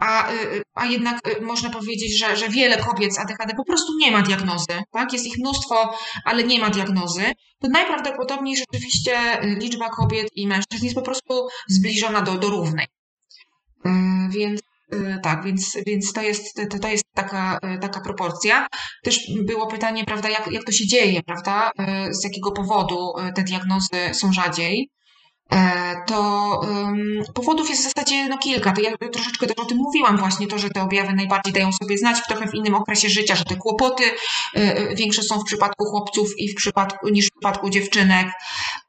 a, y, a jednak można powiedzieć, że, że wiele kobiet z ADHD po prostu nie ma diagnozy, tak? Jest ich mnóstwo, ale nie ma diagnozy, to najprawdopodobniej rzeczywiście liczba kobiet i mężczyzn jest po prostu zbliżona do, do równej. Więc tak, więc, więc to jest, to, jest taka, taka proporcja. Też było pytanie, prawda, jak, jak to się dzieje, prawda, z jakiego powodu te diagnozy są rzadziej. E, to powodów jest w zasadzie no, kilka. To ja troszeczkę też o tym mówiłam właśnie, to, że te objawy najbardziej dają sobie znać w trochę w innym okresie życia, że te kłopoty y, większe są w przypadku chłopców i w przypadku, niż w przypadku dziewczynek,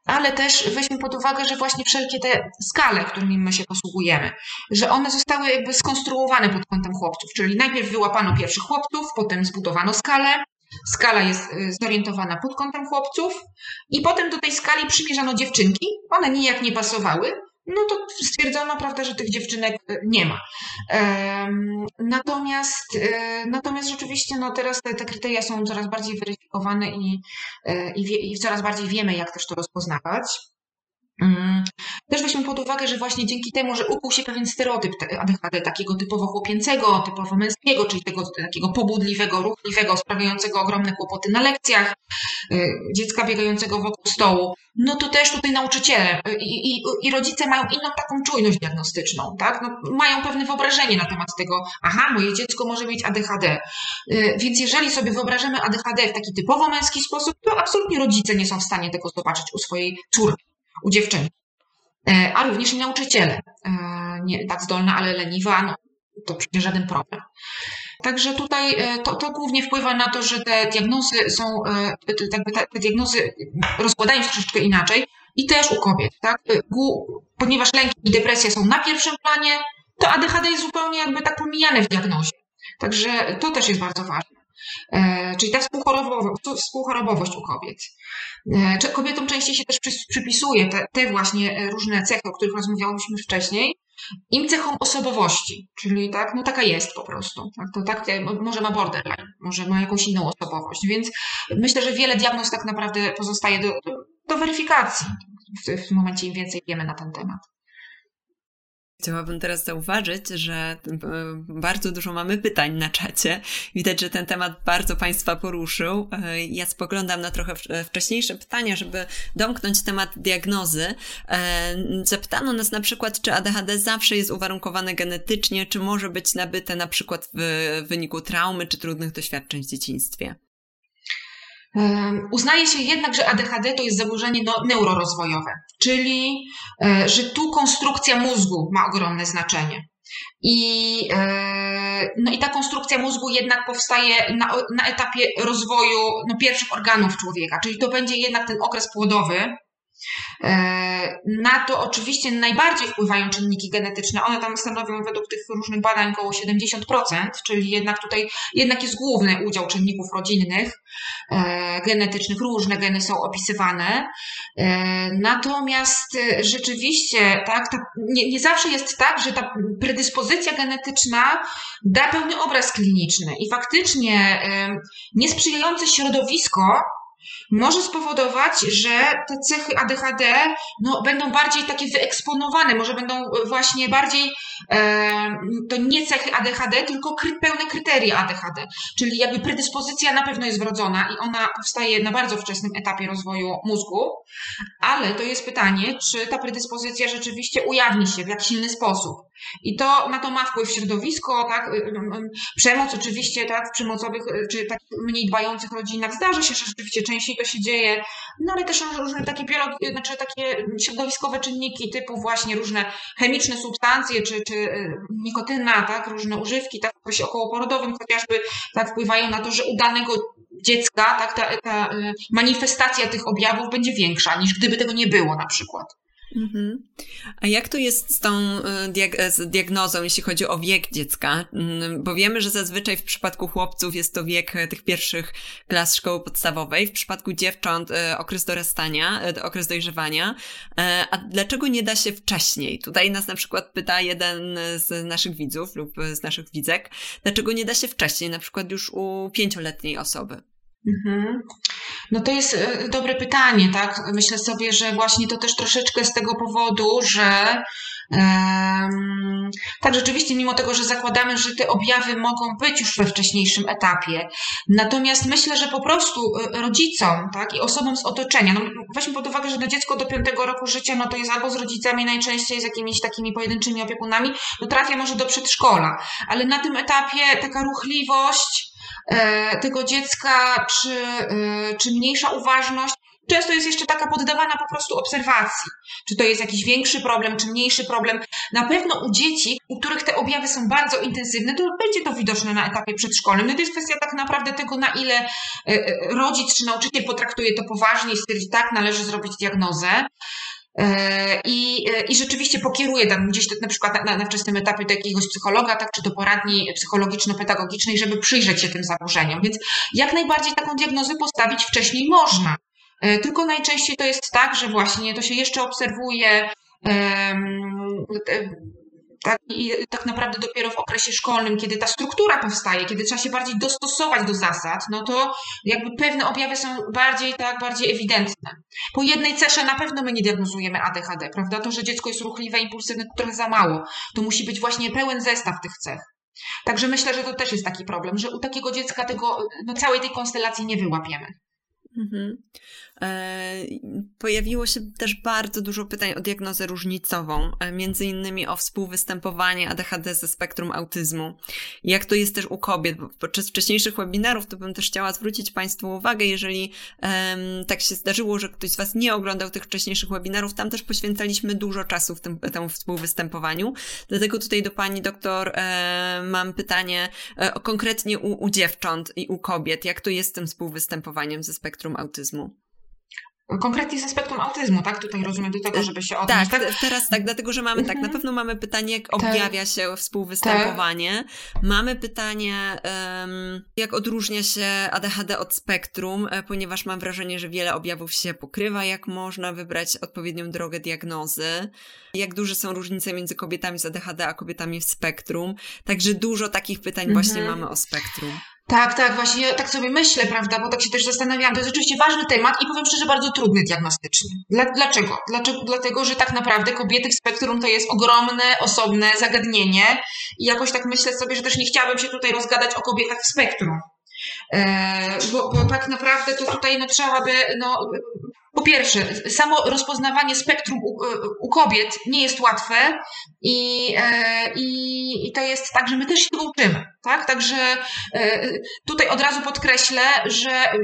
ale też weźmy pod uwagę, że właśnie wszelkie te skale, którymi my się posługujemy, że one zostały jakby skonstruowane pod kątem chłopców, czyli najpierw wyłapano pierwszych chłopców, potem zbudowano skalę, Skala jest y, zorientowana pod kątem chłopców i potem do tej skali przymierzano dziewczynki. One nijak nie pasowały, no to stwierdzono, prawda, że tych dziewczynek y, nie ma. Natomiast, y, natomiast rzeczywiście no teraz te, te kryteria są coraz bardziej weryfikowane i, i, wie, i coraz bardziej wiemy, jak też to rozpoznawać. Mm. Też weźmy pod uwagę, że właśnie dzięki temu, że ukuł się pewien stereotyp ADHD, takiego typowo chłopięcego, typowo męskiego, czyli tego takiego pobudliwego, ruchliwego, sprawiającego ogromne kłopoty na lekcjach, y, dziecka biegającego wokół stołu, no to też tutaj nauczyciele y, i, i, i rodzice mają inną taką czujność diagnostyczną, tak? No, mają pewne wyobrażenie na temat tego, aha, moje dziecko może mieć ADHD. Y, więc jeżeli sobie wyobrażamy ADHD w taki typowo męski sposób, to absolutnie rodzice nie są w stanie tego zobaczyć u swojej córki u dziewczynki. E, a również i nauczyciele. E, nie tak zdolna, ale leniwa, no, to przecież żaden problem. Także tutaj e, to, to głównie wpływa na to, że te diagnozy są, te, te diagnozy rozkładają się troszeczkę inaczej i też u kobiet, tak? Ponieważ lęk i depresja są na pierwszym planie, to ADHD jest zupełnie jakby tak pomijane w diagnozie. Także to też jest bardzo ważne. Czyli ta współchorobowość u kobiet. E, kobietom częściej się też przypisuje te, te właśnie różne cechy, o których rozmawiałyśmy wcześniej, im cechą osobowości, czyli tak, no taka jest po prostu. Tak, to tak, może ma borderline, może ma jakąś inną osobowość, więc myślę, że wiele diagnoz tak naprawdę pozostaje do, do, do weryfikacji. W, w momencie im więcej wiemy na ten temat. Chciałabym teraz zauważyć, że e, bardzo dużo mamy pytań na czacie. Widać, że ten temat bardzo Państwa poruszył. E, ja spoglądam na trochę e, wcześniejsze pytania, żeby domknąć temat diagnozy. Zapytano nas na przykład, czy ADHD zawsze jest uwarunkowane genetycznie, czy może być nabyte na przykład w wyniku traumy czy trudnych doświadczeń w dzieciństwie. Uznaje się jednak, że ADHD to jest zaburzenie no, neurorozwojowe, czyli e, że tu konstrukcja mózgu ma ogromne znaczenie. I, e, no i ta konstrukcja mózgu jednak powstaje na, na etapie rozwoju no, pierwszych organów człowieka, czyli to będzie jednak ten okres płodowy, na to oczywiście najbardziej wpływają czynniki genetyczne. One tam stanowią według tych różnych badań około 70%, czyli jednak tutaj jednak jest główny udział czynników rodzinnych, e, genetycznych. Różne geny są opisywane. E, natomiast rzeczywiście tak, ta, nie, nie zawsze jest tak, że ta predyspozycja genetyczna da pełny obraz kliniczny i faktycznie niesprzyjające środowisko może spowodować, że te cechy ADHD no, będą bardziej takie wyeksponowane, może będą właśnie bardziej, e, to nie cechy ADHD, tylko kry, pełne kryteria ADHD, czyli jakby predyspozycja na pewno jest wrodzona i ona powstaje na bardzo wczesnym etapie rozwoju mózgu, ale to jest pytanie, czy ta predyspozycja rzeczywiście ujawni się w jak silny sposób. I to na to ma wpływ środowisko, tak? Y, y, y, przemoc oczywiście, tak, w przemocowych czy tak mniej dbających rodzinach. Zdarza się, że rzeczywiście częściej to się dzieje, no ale też różne takie znaczy takie środowiskowe czynniki typu właśnie różne chemiczne substancje, czy, czy nikotyna, tak, różne używki, tak, w okołoporodowym chociażby tak? Wpływają na to, że u danego dziecka, tak, ta, ta manifestacja tych objawów będzie większa niż gdyby tego nie było na przykład. Mhm. A jak to jest z tą e, diag z diagnozą, jeśli chodzi o wiek dziecka? Mm, bo wiemy, że zazwyczaj w przypadku chłopców jest to wiek e, tych pierwszych klas szkoły podstawowej, w przypadku dziewcząt e, okres dorastania, okres dojrzewania. A dlaczego nie da się wcześniej? Tutaj nas na przykład pyta jeden z naszych widzów lub z naszych widzek, dlaczego nie da się wcześniej, na przykład już u pięcioletniej osoby? Mhm. No to jest e, dobre pytanie, tak? Myślę sobie, że właśnie to też troszeczkę z tego powodu, że tak rzeczywiście, mimo tego, że zakładamy, że te objawy mogą być już we wcześniejszym etapie, natomiast myślę, że po prostu e, rodzicom, tak, i osobom z otoczenia, no weźmy pod uwagę, że do dziecko do piątego roku życia, no to jest albo z rodzicami, najczęściej z jakimiś takimi pojedynczymi opiekunami, no trafia może do przedszkola, ale na tym etapie taka ruchliwość, tego dziecka, czy, e, czy mniejsza uważność, często jest jeszcze taka poddawana po prostu obserwacji. Czy to jest jakiś większy problem, czy mniejszy problem. Na pewno u dzieci, u których te objawy są bardzo intensywne, to będzie to widoczne na etapie przedszkolnym. No to jest kwestia tak naprawdę tego, na ile e, rodzic czy nauczyciel potraktuje to poważnie i stwierdzi, tak, należy zrobić diagnozę. E, I, e, I rzeczywiście pokieruje tam gdzieś na przykład na, na wczesnym etapie do jakiegoś psychologa, tak, czy do poradni psychologiczno-pedagogicznej, żeby przyjrzeć się tym zaburzeniom. Więc jak najbardziej taką diagnozę postawić wcześniej można. E, tylko najczęściej to jest tak, że właśnie to się jeszcze obserwuje tak, I tak naprawdę dopiero w okresie szkolnym, kiedy ta struktura powstaje, kiedy trzeba się bardziej dostosować do zasad, no to jakby pewne objawy są bardziej, tak, bardziej ewidentne. Po jednej cesze na pewno my nie diagnozujemy ADHD, prawda? To, że dziecko jest ruchliwe, impulsywne, to trochę za mało. To musi być właśnie pełen zestaw tych cech. Także myślę, że to też jest taki problem, że u takiego dziecka tego, no całej tej konstelacji nie wyłapiemy. Mhm. E, pojawiło się też bardzo dużo pytań o diagnozę różnicową, e, między innymi o współwystępowanie ADHD ze spektrum autyzmu. Jak to jest też u kobiet? Bo podczas wcześniejszych webinarów to bym też chciała zwrócić Państwu uwagę, jeżeli um, tak się zdarzyło, że ktoś z Was nie oglądał tych wcześniejszych webinarów, tam też poświęcaliśmy dużo czasu w tym, temu współwystępowaniu. Dlatego tutaj do Pani doktor e, mam pytanie e, konkretnie u, u dziewcząt i u kobiet. Jak to jest z tym współwystępowaniem ze spektrum autyzmu? Konkretnie z aspektem autyzmu, tak? Tutaj rozumiem do tego, żeby się odnieść. Tak, tak? teraz tak, dlatego, że mamy tak, na mhm. pewno mamy pytanie, jak tak. objawia się współwystępowanie. Tak. Mamy pytanie, jak odróżnia się ADHD od spektrum, e, ponieważ mam wrażenie, że wiele objawów się pokrywa, jak można wybrać odpowiednią drogę diagnozy, jak duże są różnice między kobietami z ADHD a kobietami w spektrum. Także dużo takich pytań mhm. właśnie mamy o spektrum. Tak, tak, właśnie tak sobie myślę, prawda, bo tak się też zastanawiałam. To jest oczywiście ważny temat i powiem szczerze, bardzo trudny diagnostycznie. Dla, dlaczego? dlaczego? Dlatego, że tak naprawdę kobiety w spektrum to jest ogromne, osobne zagadnienie i jakoś tak myślę sobie, że też nie chciałabym się tutaj rozgadać o kobietach w spektrum. E, bo, bo, tak naprawdę to tutaj no, trzeba by no, po pierwsze, samo rozpoznawanie spektrum u, u kobiet nie jest łatwe i, e, i, i, to jest tak, że my też się uczymy. Tak? Także e, tutaj od razu podkreślę, że e,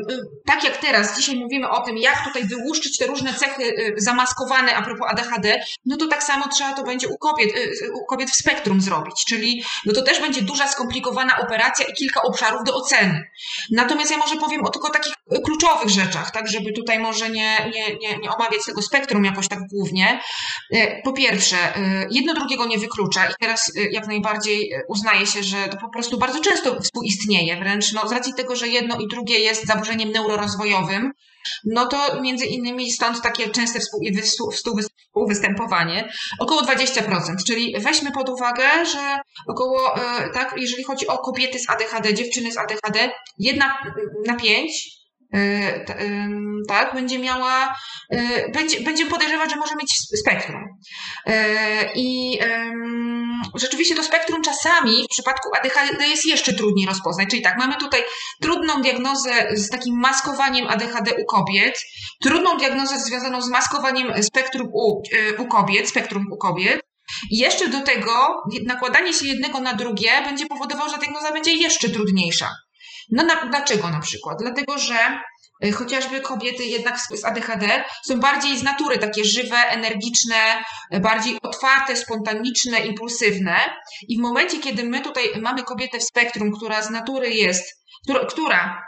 tak jak teraz, dzisiaj mówimy o tym, jak tutaj wyłuszczyć te różne cechy zamaskowane a propos ADHD, no to tak samo trzeba to będzie u kobiet, u kobiet w spektrum zrobić, czyli no to też będzie duża, skomplikowana operacja i kilka obszarów do oceny. Natomiast ja może powiem o tylko takich kluczowych rzeczach, tak, żeby tutaj może nie, nie, nie, nie omawiać tego spektrum jakoś tak głównie. E, po pierwsze, e, jedno drugiego nie wyklucza i teraz e, jak najbardziej uznaje się, że to po prostu bardzo często współistnieje, wręcz no, z racji tego, że jedno i drugie jest zaburzeniem neurorozwojowym, no to między innymi stąd takie częste współwystępowanie, około 20%, czyli weźmy pod uwagę, że około, tak, jeżeli chodzi o kobiety z ADHD, dziewczyny z ADHD, jedna na pięć E, tak, będzie miała, e, będzie, będzie podejrzewać, że może mieć spektrum. E, I rzeczywiście to spektrum czasami w przypadku ADHD jest jeszcze trudniej rozpoznać. Czyli tak, mamy tutaj trudną diagnozę z takim maskowaniem ADHD u kobiet, trudną diagnozę związaną z maskowaniem spektrum u, u kobiet, spektrum u kobiet, i jeszcze do tego nakładanie się jednego na drugie będzie powodowało, że diagnoza będzie jeszcze trudniejsza. No na, dlaczego na przykład? Dlatego, że y, chociażby kobiety jednak z ADHD są bardziej z natury takie żywe, energiczne, bardziej otwarte, spontaniczne, impulsywne. I w momencie, kiedy my tutaj mamy kobietę w spektrum, która z natury jest, która, która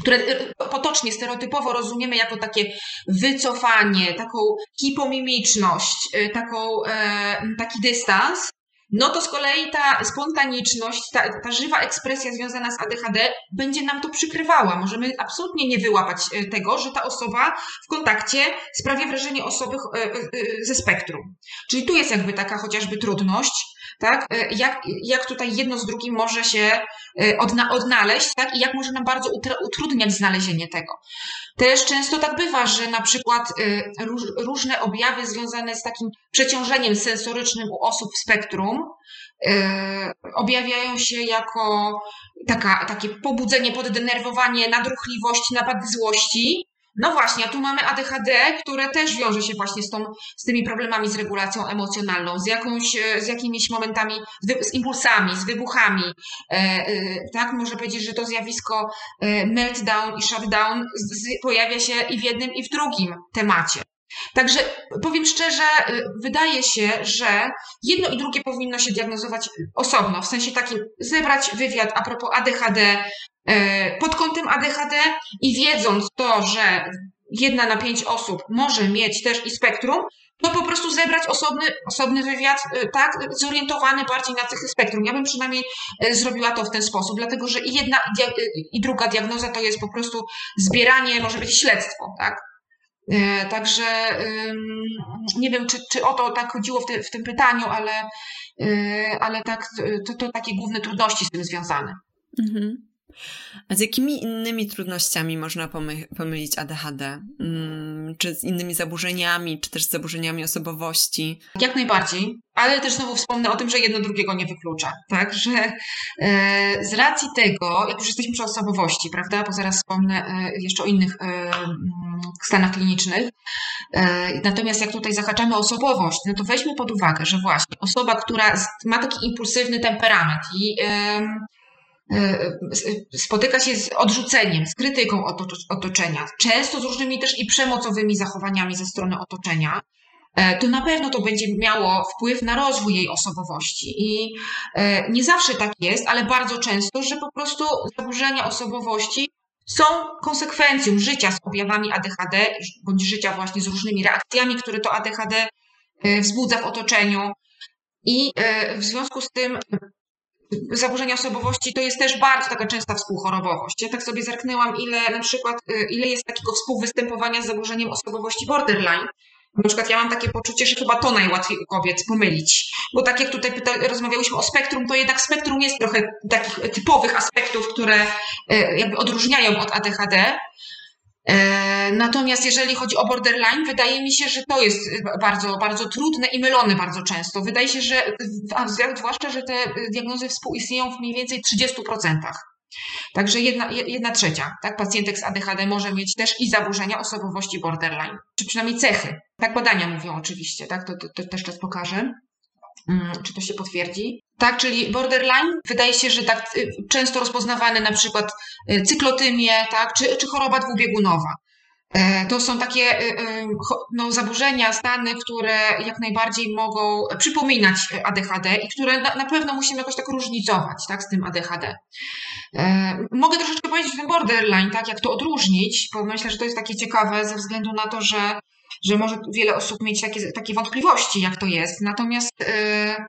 które y, potocznie, stereotypowo rozumiemy jako takie wycofanie, taką hipomimiczność, taką, e, taki dystans, no to z kolei ta spontaniczność, ta, ta żywa ekspresja związana z ADHD będzie nam to przykrywała. Możemy absolutnie nie wyłapać e, tego, że ta osoba w kontakcie sprawia wrażenie osoby e, e, ze spektrum. Czyli tu jest jakby taka chociażby trudność, tak? Jak, jak tutaj jedno z drugim może się odna odnaleźć, tak? I jak może nam bardzo utrudniać znalezienie tego. Też często tak bywa, że na przykład róż, różne objawy związane z takim przeciążeniem sensorycznym u osób w spektrum objawiają się jako taka, takie pobudzenie, poddenerwowanie, nadruchliwość, napady złości, no właśnie, a tu mamy ADHD, które też wiąże się właśnie z, tą, z tymi problemami z regulacją emocjonalną, z, jakąś, e, z jakimiś momentami, z, impulsami, z wybuchami. E, e, tak, można powiedzieć, że to zjawisko meltdown i shutdown pojawia się i w jednym, i w drugim temacie. Także powiem szczerze, wydaje się, że jedno i drugie powinno się diagnozować osobno, w sensie takim zebrać wywiad a propos ADHD, pod kątem ADHD i wiedząc to, że jedna na pięć osób może mieć też i spektrum, to po prostu zebrać osobny, osobny wywiad, e, tak, zorientowany bardziej na cechy spektrum. Ja bym przynajmniej e, zrobiła to w ten sposób, dlatego że i jedna i druga diagnoza to jest po prostu zbieranie, może być śledztwo, tak. Także nie wiem, czy, czy o to tak chodziło w, te, w tym pytaniu, ale, ale tak, to, to takie główne trudności z tym związane. Mhm. A z jakimi innymi trudnościami można pomy pomylić ADHD? Hmm, czy z innymi zaburzeniami, czy też z zaburzeniami osobowości? Jak najbardziej, ale też znowu wspomnę o tym, że jedno drugiego nie wyklucza. Tak, że e, z racji tego, jak już jesteśmy przy osobowości, prawda, bo zaraz wspomnę e, jeszcze o innych e, mm, stanach klinicznych. E, natomiast jak tutaj zahaczamy osobowość, no to weźmy pod uwagę, że właśnie osoba, która ma taki impulsywny temperament i spotyka się z odrzuceniem, z krytyką otoczenia, często z różnymi też i przemocowymi zachowaniami ze strony otoczenia, e, to na pewno to będzie miało wpływ na rozwój jej osobowości. I e, nie zawsze tak jest, ale bardzo często, że po prostu zaburzenia osobowości są konsekwencją życia z objawami ADHD, bądź życia właśnie z różnymi reakcjami, które to ADHD e, wzbudza w otoczeniu. I w związku z tym zaburzenia osobowości to jest też bardzo taka częsta współchorobowość. Ja tak sobie zerknęłam, ile na przykład, e, ile jest takiego współwystępowania z zaburzeniem osobowości borderline. Na przykład ja mam takie poczucie, że chyba to najłatwiej u kobiet pomylić. Bo tak jak tutaj pyta, rozmawiałyśmy o spektrum, to jednak spektrum jest trochę takich typowych aspektów, które e, jakby odróżniają od ADHD. E, natomiast jeżeli chodzi o borderline, wydaje mi się, że to jest bardzo, bardzo trudne i mylone bardzo często. Wydaje się, że, zwłaszcza, że te diagnozy współistnieją w mniej więcej 30%. Także jedna, jedna trzecia tak, pacjentek z ADHD może mieć też i zaburzenia osobowości borderline, czy przynajmniej cechy. Tak badania mówią oczywiście, tak, to, to, to też czas pokażę. Mm, czy to się potwierdzi? Tak, czyli borderline wydaje się, że tak y, często rozpoznawane na przykład y, cyklotymię, tak, czy, czy choroba dwubiegunowa. E, to są takie y, no, zaburzenia, stany, które jak najbardziej mogą przypominać ADHD i które na, na pewno musimy jakoś tak różnicować tak, z tym ADHD. E, mogę troszeczkę powiedzieć o tym borderline, tak, jak to odróżnić, bo myślę, że to jest takie ciekawe ze względu na to, że, że może wiele osób mieć takie, takie wątpliwości, jak to jest. Natomiast e,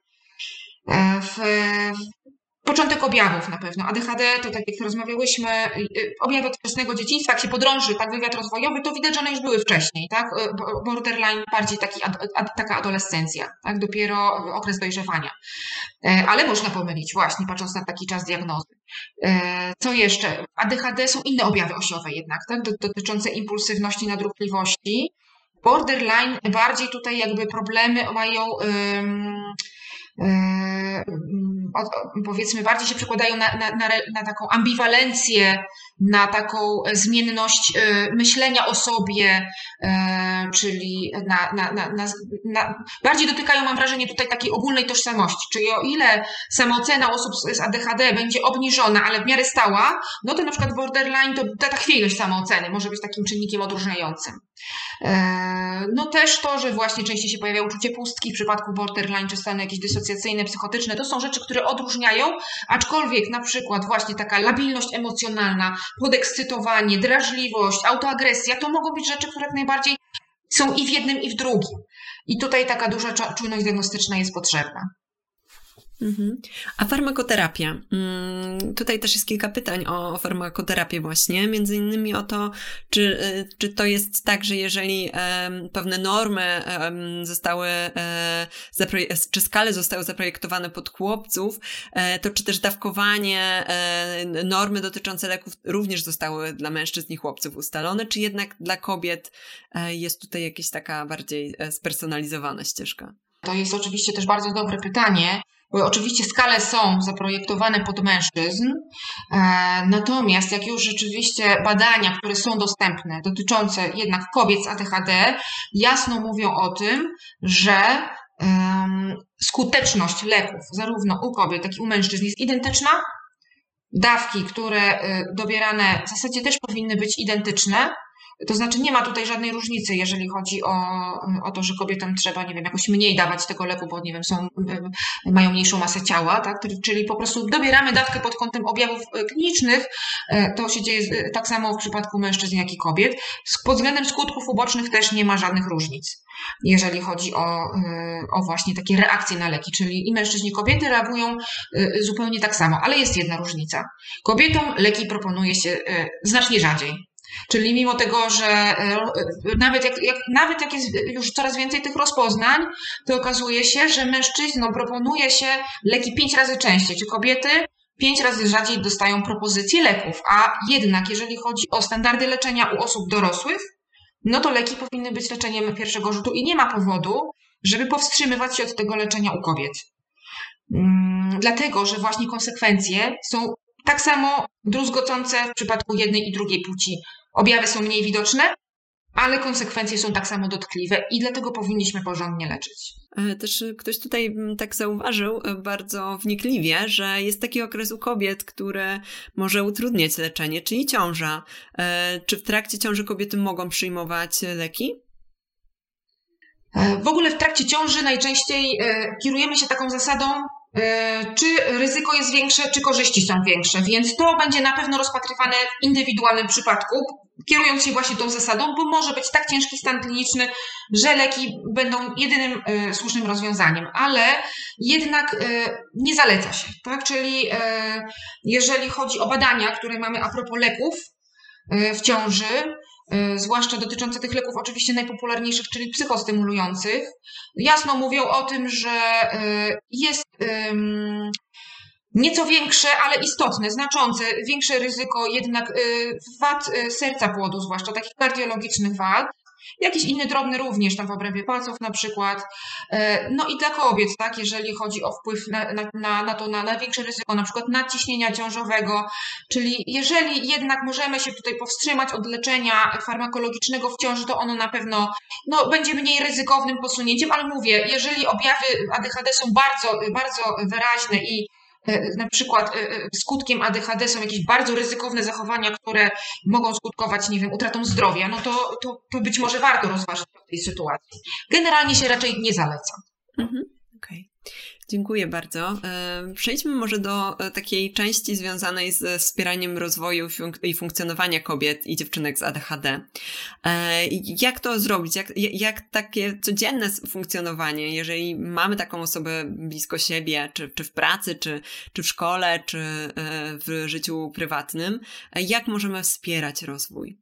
w, Początek objawów na pewno. ADHD to tak jak rozmawiałyśmy, objawy od wczesnego dzieciństwa, jak się podrąży tak wywiad rozwojowy, to widać, że one już były wcześniej, tak? Y, borderline bardziej taki, ad, taka adolescencja, tak? Dopiero okres dojrzewania. E, ale można pomylić właśnie, patrząc na taki czas diagnozy. E, co jeszcze? ADHD są inne objawy osiowe jednak, tak? Dotyczące impulsywności, nadrukliwości. Borderline bardziej tutaj jakby problemy mają powiedzmy, bardziej się przekładają na, na, na, na, taką ambiwalencję, na taką zmienność yy, myślenia o sobie, yy, czyli na, na, bardziej dotykają, mam wrażenie, tutaj takiej ogólnej tożsamości. Czyli o ile samoocena osób z ADHD będzie obniżona, ale w miarę stała, no to na przykład borderline to ta, ta chwiejność samooceny może być takim czynnikiem odróżniającym. No też to, że właśnie częściej się pojawia uczucie pustki w przypadku borderline, czy stany jakieś dysocjacyjne, psychotyczne, to są rzeczy, które odróżniają, aczkolwiek na przykład właśnie taka labilność emocjonalna, podekscytowanie, drażliwość, autoagresja, to mogą być rzeczy, które jak najbardziej są i w jednym, i w drugim. I tutaj taka duża czujność diagnostyczna jest potrzebna. Mhm. A farmakoterapia. Mm, tutaj też jest kilka pytań o farmakoterapię właśnie, między innymi o to, czy, y, czy to jest tak, że jeżeli pewne normy zostały, e, czy skale zostały zaprojektowane pod chłopców, e, to czy też dawkowanie, e, normy dotyczące leków również zostały dla mężczyzn i chłopców ustalone, czy jednak dla kobiet jest tutaj jakaś taka bardziej spersonalizowana ścieżka? To jest oczywiście też bardzo dobre pytanie. Oczywiście skale są zaprojektowane pod mężczyzn, e, natomiast jak już rzeczywiście badania, które są dostępne, dotyczące jednak kobiet z ADHD, jasno mówią o tym, że skuteczność leków zarówno u kobiet, jak i u mężczyzn jest identyczna. Dawki, które e, dobierane w zasadzie też powinny być identyczne, to znaczy nie ma tutaj żadnej różnicy, jeżeli chodzi o, o to, że kobietom trzeba, nie wiem, jakoś mniej dawać tego leku, bo nie wiem, są, mają mniejszą masę ciała, tak? Czyli po prostu dobieramy dawkę pod kątem objawów e, klinicznych. E, to się dzieje tak samo w przypadku mężczyzn, jak i kobiet. Pod względem skutków ubocznych też nie ma żadnych różnic, jeżeli chodzi o, o właśnie takie reakcje na leki, czyli i mężczyźni, i kobiety reagują zupełnie tak samo, ale jest jedna różnica. Kobietom leki proponuje się znacznie rzadziej. Czyli mimo tego, że e, nawet jak, jak, nawet jak jest już coraz więcej tych rozpoznań, to okazuje się, że mężczyznom proponuje się leki pięć razy częściej, czy kobiety pięć razy rzadziej dostają propozycje leków. A jednak, jeżeli chodzi o standardy leczenia u osób dorosłych, no to leki powinny być leczeniem pierwszego rzutu i nie ma powodu, żeby powstrzymywać się od tego leczenia u kobiet. Hmm, dlatego, że właśnie konsekwencje są tak samo druzgocące w przypadku jednej i drugiej płci. Objawy są mniej widoczne, ale konsekwencje są tak samo dotkliwe i dlatego powinniśmy porządnie leczyć. E, też ktoś tutaj mm, tak zauważył e, bardzo wnikliwie, że jest taki okres u kobiet, który może utrudniać leczenie, czyli ciąża. E, czy w trakcie ciąży kobiety mogą przyjmować leki? W ogóle w trakcie ciąży najczęściej kierujemy się taką zasadą czy ryzyko jest większe, czy korzyści są większe. Więc to będzie na pewno rozpatrywane w indywidualnym przypadku, kierując się właśnie tą zasadą, bo może być tak ciężki stan kliniczny, że leki będą jedynym y, słusznym rozwiązaniem, ale jednak y, nie zaleca się, tak? Czyli jeżeli chodzi o badania, które mamy a propos leków w ciąży, zwłaszcza dotyczące tych leków oczywiście najpopularniejszych, czyli psychostymulujących, jasno mówią o tym, że jest nieco większe, ale istotne, znaczące, większe ryzyko jednak wad serca płodu, zwłaszcza takich kardiologicznych wad, Jakiś inny drobny również tam w obrębie palców na przykład. E, no i dla kobiet, tak, jeżeli chodzi o wpływ na, na, na to, na, na większe ryzyko na przykład nadciśnienia ciążowego, czyli jeżeli jednak możemy się tutaj powstrzymać od leczenia farmakologicznego w ciąży, to ono na pewno no, będzie mniej ryzykownym posunięciem, ale mówię, jeżeli objawy ADHD są bardzo, bardzo wyraźne i na przykład e, e, skutkiem ADHD są jakieś bardzo ryzykowne zachowania, które mogą skutkować, nie wiem, utratą zdrowia, no to, to, to być może warto rozważyć w tej sytuacji. Generalnie się raczej nie zaleca. Mhm. Okay. Dziękuję bardzo. Przejdźmy może do takiej części związanej z wspieraniem rozwoju i funkcjonowania kobiet i dziewczynek z ADHD. Jak to zrobić? Jak, jak takie codzienne funkcjonowanie, jeżeli mamy taką osobę blisko siebie, czy, czy w pracy, czy, czy w szkole, czy w życiu prywatnym, jak możemy wspierać rozwój?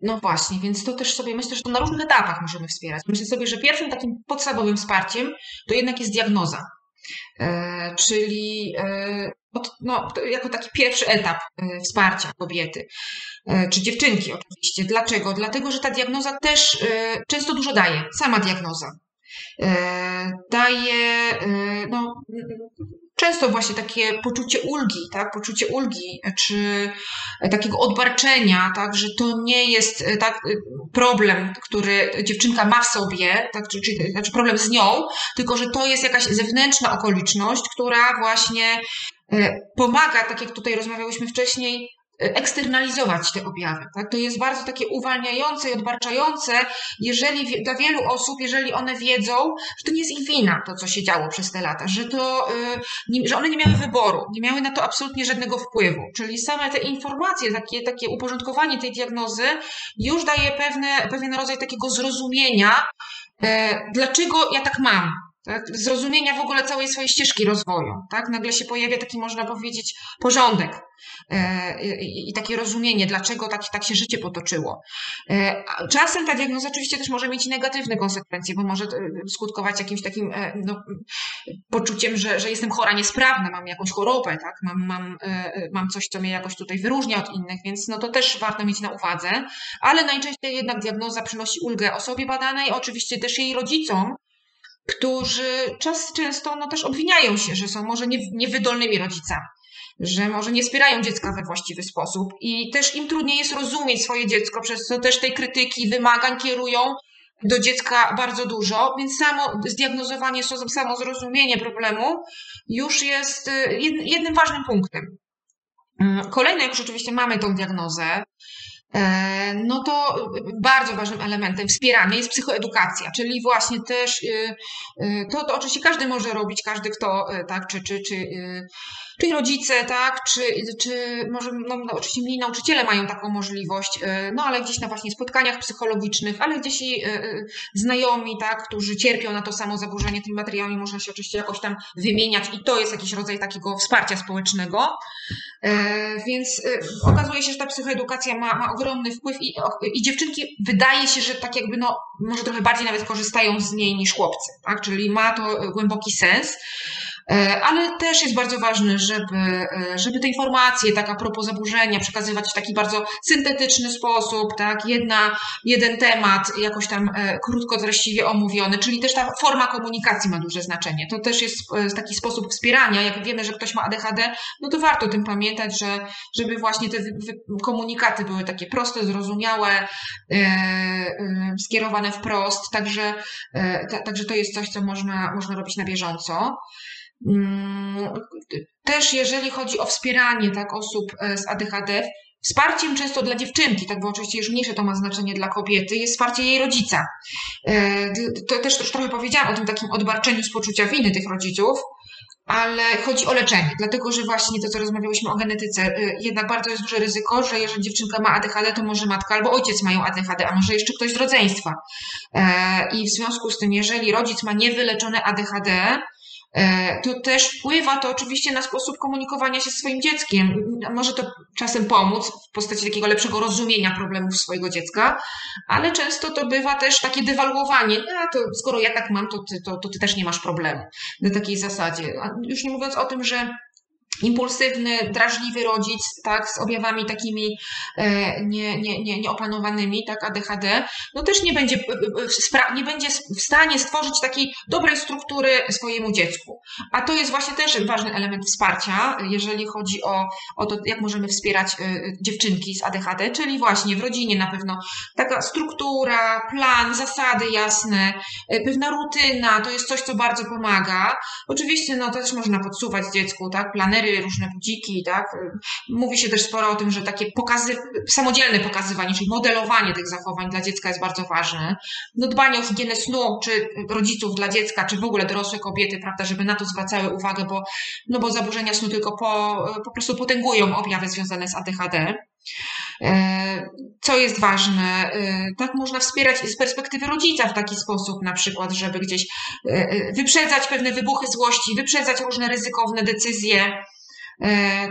No właśnie, więc to też sobie myślę, że to na różnych etapach możemy wspierać. Myślę sobie, że pierwszym takim podstawowym wsparciem to jednak jest diagnoza. E, czyli e, no, jako taki pierwszy etap e, wsparcia kobiety, e, czy dziewczynki oczywiście. Dlaczego? Dlatego, że ta diagnoza też e, często dużo daje, sama diagnoza. E, daje no, często właśnie takie poczucie ulgi, tak, poczucie ulgi, czy takiego odbarczenia, tak, że to nie jest e, tak e, problem, który dziewczynka ma w sobie, tak, czy, czy, znaczy problem z nią, tylko że to jest jakaś zewnętrzna okoliczność, która właśnie e, pomaga, tak jak tutaj rozmawiałyśmy wcześniej, eksternalizować te objawy. Tak? To jest bardzo takie uwalniające i odbarczające, jeżeli dla wielu osób, jeżeli one wiedzą, że to nie jest ich wina, to co się działo przez te lata, że, to, y, że one nie miały wyboru, nie miały na to absolutnie żadnego wpływu. Czyli same te informacje, takie, takie uporządkowanie tej diagnozy już daje pewne, pewien rodzaj takiego zrozumienia, e, dlaczego ja tak mam, tak? zrozumienia w ogóle całej swojej ścieżki rozwoju. Tak? Nagle się pojawia taki, można powiedzieć, porządek e, i takie rozumienie, dlaczego tak, tak się życie potoczyło. E, czasem ta diagnoza oczywiście też może mieć negatywne konsekwencje, bo może e, skutkować jakimś takim no, poczuciem, że, że jestem chora, niesprawna, mam jakąś chorobę, tak? mam, mam, mam coś, co mnie jakoś tutaj wyróżnia od innych, więc no, to też warto mieć na uwadze, ale najczęściej jednak diagnoza przynosi ulgę osobie badanej, oczywiście też jej rodzicom, którzy czas często no, też obwiniają się, że są może nie, niewydolnymi rodzicami, że może nie wspierają dziecka we właściwy sposób i też im trudniej jest rozumieć swoje dziecko, przez co też tej krytyki, wymagań kierują do dziecka bardzo dużo, więc samo zdiagnozowanie, samo zrozumienie problemu już jest y, jednym ważnym punktem. Mm, kolejne, jak już oczywiście mamy tą diagnozę, no to bardzo ważnym elementem wspierania jest psychoedukacja, czyli właśnie też y, y, to, to oczywiście każdy może robić, każdy kto, y, tak, czy, czy, czy, czy rodzice, tak, czy, czy może, no, no, oczywiście mniej nauczyciele mają taką możliwość, no ale gdzieś na właśnie spotkaniach psychologicznych, ale gdzieś i znajomi, tak, którzy cierpią na to samo zaburzenie tymi materiałami, można się oczywiście jakoś tam wymieniać i to jest jakiś rodzaj takiego wsparcia społecznego, e, więc okazuje się, że ta psychoedukacja ma, ma ogromny wpływ i, i dziewczynki wydaje się, że tak jakby no, może trochę bardziej nawet korzystają z niej niż chłopcy, tak? Czyli ma to głęboki sens. E, ale też jest bardzo ważne, żeby, e, żeby te informacje, tak a propos zaburzenia, przekazywać w taki bardzo syntetyczny sposób, tak, jedna, jeden temat jakoś tam e, krótko, treściwie omówiony, czyli też ta forma komunikacji ma duże znaczenie. To też jest taki sposób wspierania. Jak wiemy, że ktoś ma ADHD, no to warto o tym pamiętać, że, żeby właśnie te komunikaty były takie proste, zrozumiałe, skierowane wprost, także, także to jest coś, co można, można robić na bieżąco. Mm, też jeżeli chodzi o wspieranie tak, osób e, z ADHD, Wsparciem często dla dziewczynki, tak bo oczywiście już mniejsze to ma znaczenie dla kobiety, jest wsparcie jej rodzica. E, to też trochę powiedziałam o tym takim odbarczeniu z poczucia winy tych rodziców, ale chodzi o leczenie, dlatego że właśnie to, co rozmawiałyśmy o genetyce, y, jednak bardzo jest duże ryzyko, że jeżeli dziewczynka ma ADHD, to może matka albo ojciec mają ADHD, a może jeszcze ktoś z rodzeństwa. E, I w związku z tym, jeżeli rodzic ma niewyleczone ADHD, E, to też wpływa to oczywiście na sposób komunikowania się ze swoim dzieckiem. Może to czasem pomóc w postaci takiego lepszego rozumienia problemów swojego dziecka, ale często to bywa też takie dewaluowanie. A to skoro ja tak mam, to ty, to, to ty też nie masz problemu. Na takiej zasadzie. A już nie mówiąc o tym, że impulsywny, drażliwy rodzic, tak, z objawami takimi e, nie, nie, nie, nieopanowanymi, tak, ADHD, no też nie będzie, e, e, nie będzie w stanie stworzyć takiej dobrej struktury swojemu dziecku. A to jest właśnie też ważny element wsparcia, jeżeli chodzi o, o to, jak możemy wspierać dziewczynki z ADHD, czyli właśnie w rodzinie na pewno taka struktura, plan, zasady jasne, pewna rutyna, to jest coś, co bardzo pomaga. Oczywiście, no to też można podsuwać dziecku, tak, planery różne budziki, tak? Mówi się też sporo o tym, że takie pokazy, samodzielne pokazywanie, czyli modelowanie tych zachowań dla dziecka jest bardzo ważne. No dbanie o higienę snu, czy rodziców dla dziecka, czy w ogóle dorosłe kobiety, prawda, żeby na to zwracały uwagę, bo, no bo zaburzenia snu tylko po, po prostu potęgują objawy związane z ADHD. E, co jest ważne, e, tak można wspierać z perspektywy rodzica w taki sposób, na przykład, żeby gdzieś e, wyprzedzać pewne wybuchy złości, wyprzedzać różne ryzykowne decyzje,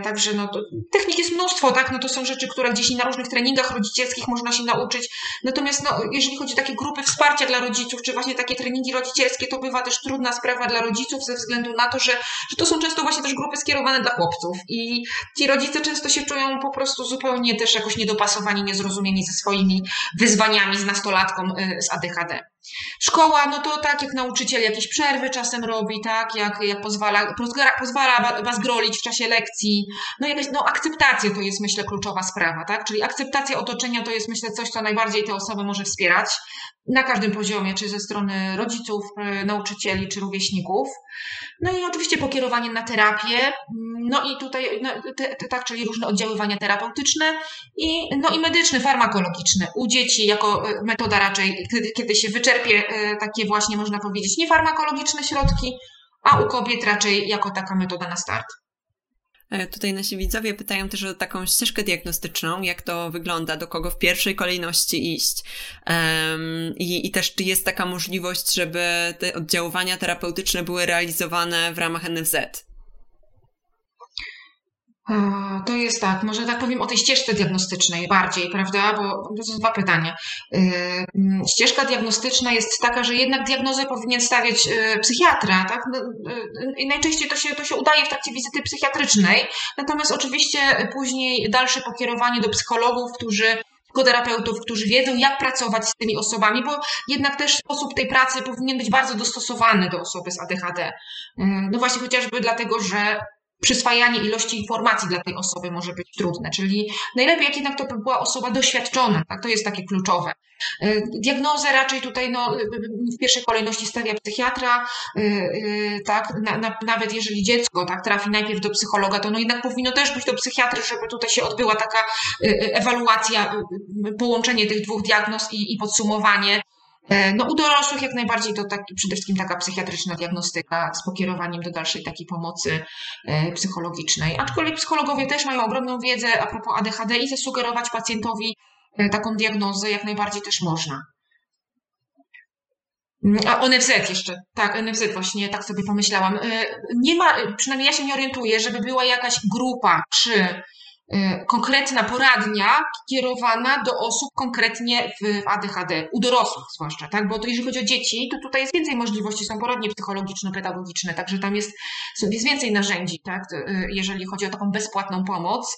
także no, technik jest mnóstwo, tak? No to są rzeczy, które gdzieś na różnych treningach rodzicielskich można się nauczyć. Natomiast no, jeżeli chodzi o takie grupy wsparcia dla rodziców, czy właśnie takie treningi rodzicielskie, to bywa też trudna sprawa dla rodziców ze względu na to, że, że to są często właśnie też grupy skierowane dla chłopców. I ci rodzice często się czują po prostu zupełnie też jakoś niedopasowani, niezrozumieni ze swoimi wyzwaniami z nastolatką y, z ADHD. Szkoła, no to tak jak nauczyciel jakieś przerwy czasem robi, tak, jak, jak pozwala, pozwala was grolić w czasie lekcji. No jakaś, no akceptacja to jest myślę kluczowa sprawa, tak, czyli akceptacja otoczenia to jest myślę coś, co najbardziej te osoby może wspierać na każdym poziomie, czy ze strony rodziców, e, nauczycieli, czy rówieśników. No i oczywiście pokierowanie na terapię, no i tutaj, no, te, te, tak, czyli różne oddziaływania terapeutyczne i, no i medyczne, farmakologiczne. U dzieci jako e, metoda raczej, kiedy, kiedy się wyczerpie e, takie właśnie, można powiedzieć, niefarmakologiczne środki, a u kobiet raczej jako taka metoda na start. E, tutaj nasi widzowie pytają też o taką ścieżkę diagnostyczną, jak to wygląda, do kogo w pierwszej kolejności iść. Um, i, I też czy jest taka możliwość, żeby te oddziaływania terapeutyczne były realizowane w ramach NFZ? To jest tak, może tak powiem o tej ścieżce diagnostycznej bardziej, prawda? Bo to są dwa pytania. Y, mm, ścieżka diagnostyczna jest taka, że jednak diagnozę powinien stawiać y, psychiatra, tak? No, y, I najczęściej to się, to się udaje w trakcie wizyty psychiatrycznej. Natomiast oczywiście później dalsze pokierowanie do psychologów, którzy psychoterapeutów, którzy wiedzą, jak pracować z tymi osobami, bo jednak też sposób tej pracy powinien być bardzo dostosowany do osoby z ADHD. No właśnie chociażby dlatego, że przyswajanie ilości informacji dla tej osoby może być trudne, czyli najlepiej jak jednak to by była osoba doświadczona, tak? to jest takie kluczowe. E, diagnozę raczej tutaj no, w pierwszej kolejności stawia psychiatra, tak, na, na, nawet jeżeli dziecko tak, trafi najpierw do psychologa, to no jednak powinno też być do psychiatry, żeby tutaj się odbyła taka ewaluacja, połączenie tych dwóch diagnoz i, i podsumowanie no u dorosłych jak najbardziej to tak, przede wszystkim taka psychiatryczna diagnostyka z pokierowaniem do dalszej takiej pomocy e, psychologicznej. Aczkolwiek psychologowie też mają ogromną wiedzę a propos ADHD i zasugerować pacjentowi e, taką diagnozę jak najbardziej też można. Mm, a NFZ jeszcze, tak, NFZ właśnie, tak sobie pomyślałam. Nie ma, przynajmniej ja się nie orientuję, żeby była jakaś grupa czy konkretna poradnia kierowana do osób konkretnie w ADHD, u dorosłych zwłaszcza, tak? Bo to jeżeli chodzi o dzieci, to tutaj jest więcej możliwości, są poradnie psychologiczno-pedagogiczne, także tam jest, jest więcej narzędzi, tak? Y, jeżeli chodzi o taką bezpłatną pomoc.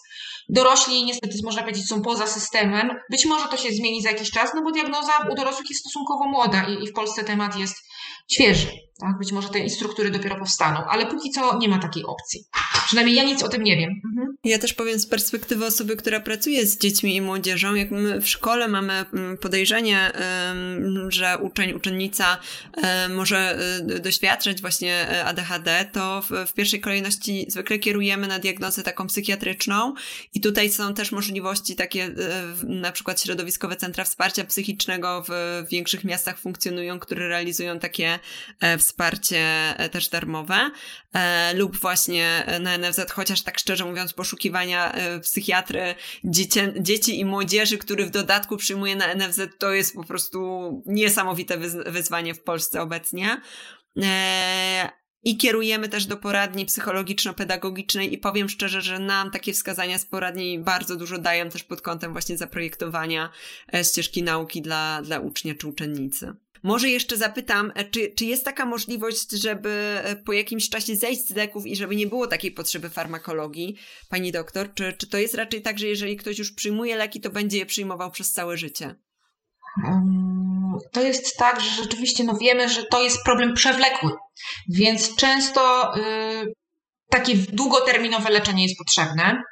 Dorośli niestety, można powiedzieć, są poza systemem. Być może to się zmieni za jakiś czas, no bo diagnoza u dorosłych jest stosunkowo młoda i, i w Polsce temat jest świeży. Tak? Być może te struktury dopiero powstaną, ale póki co nie ma takiej opcji. Przynajmniej ja nic o tym nie wiem. Mhm. Ja też powiem z perspektywy osoby, która pracuje z dziećmi i młodzieżą, jak my w szkole mamy mm, podejrzenie, że uczeń, uczennica może y, doświadczać właśnie e, ADHD, to w pierwszej kolejności zwykle kierujemy na diagnozę taką psychiatryczną i tutaj są też możliwości takie, e, na przykład środowiskowe centra wsparcia psychicznego w większych miastach funkcjonują, które realizują takie e, wsparcie też darmowe lub właśnie na NFZ, chociaż tak szczerze mówiąc poszukiwania psychiatry dzieci, dzieci i młodzieży, który w dodatku przyjmuje na NFZ, to jest po prostu niesamowite wyzwanie w Polsce obecnie. I kierujemy też do poradni psychologiczno-pedagogicznej i powiem szczerze, że nam takie wskazania z poradni bardzo dużo dają też pod kątem właśnie zaprojektowania e, ścieżki nauki dla, dla ucznia czy uczennicy. Może jeszcze zapytam, e, czy, czy jest taka możliwość, żeby e, po jakimś czasie zejść z leków i żeby nie było takiej potrzeby farmakologii, pani doktor? Czy, czy to jest raczej tak, że jeżeli ktoś już przyjmuje leki, to będzie je przyjmował przez całe życie? To jest tak, że rzeczywiście no wiemy, że to jest problem przewlekły, więc często y, takie długoterminowe leczenie jest potrzebne.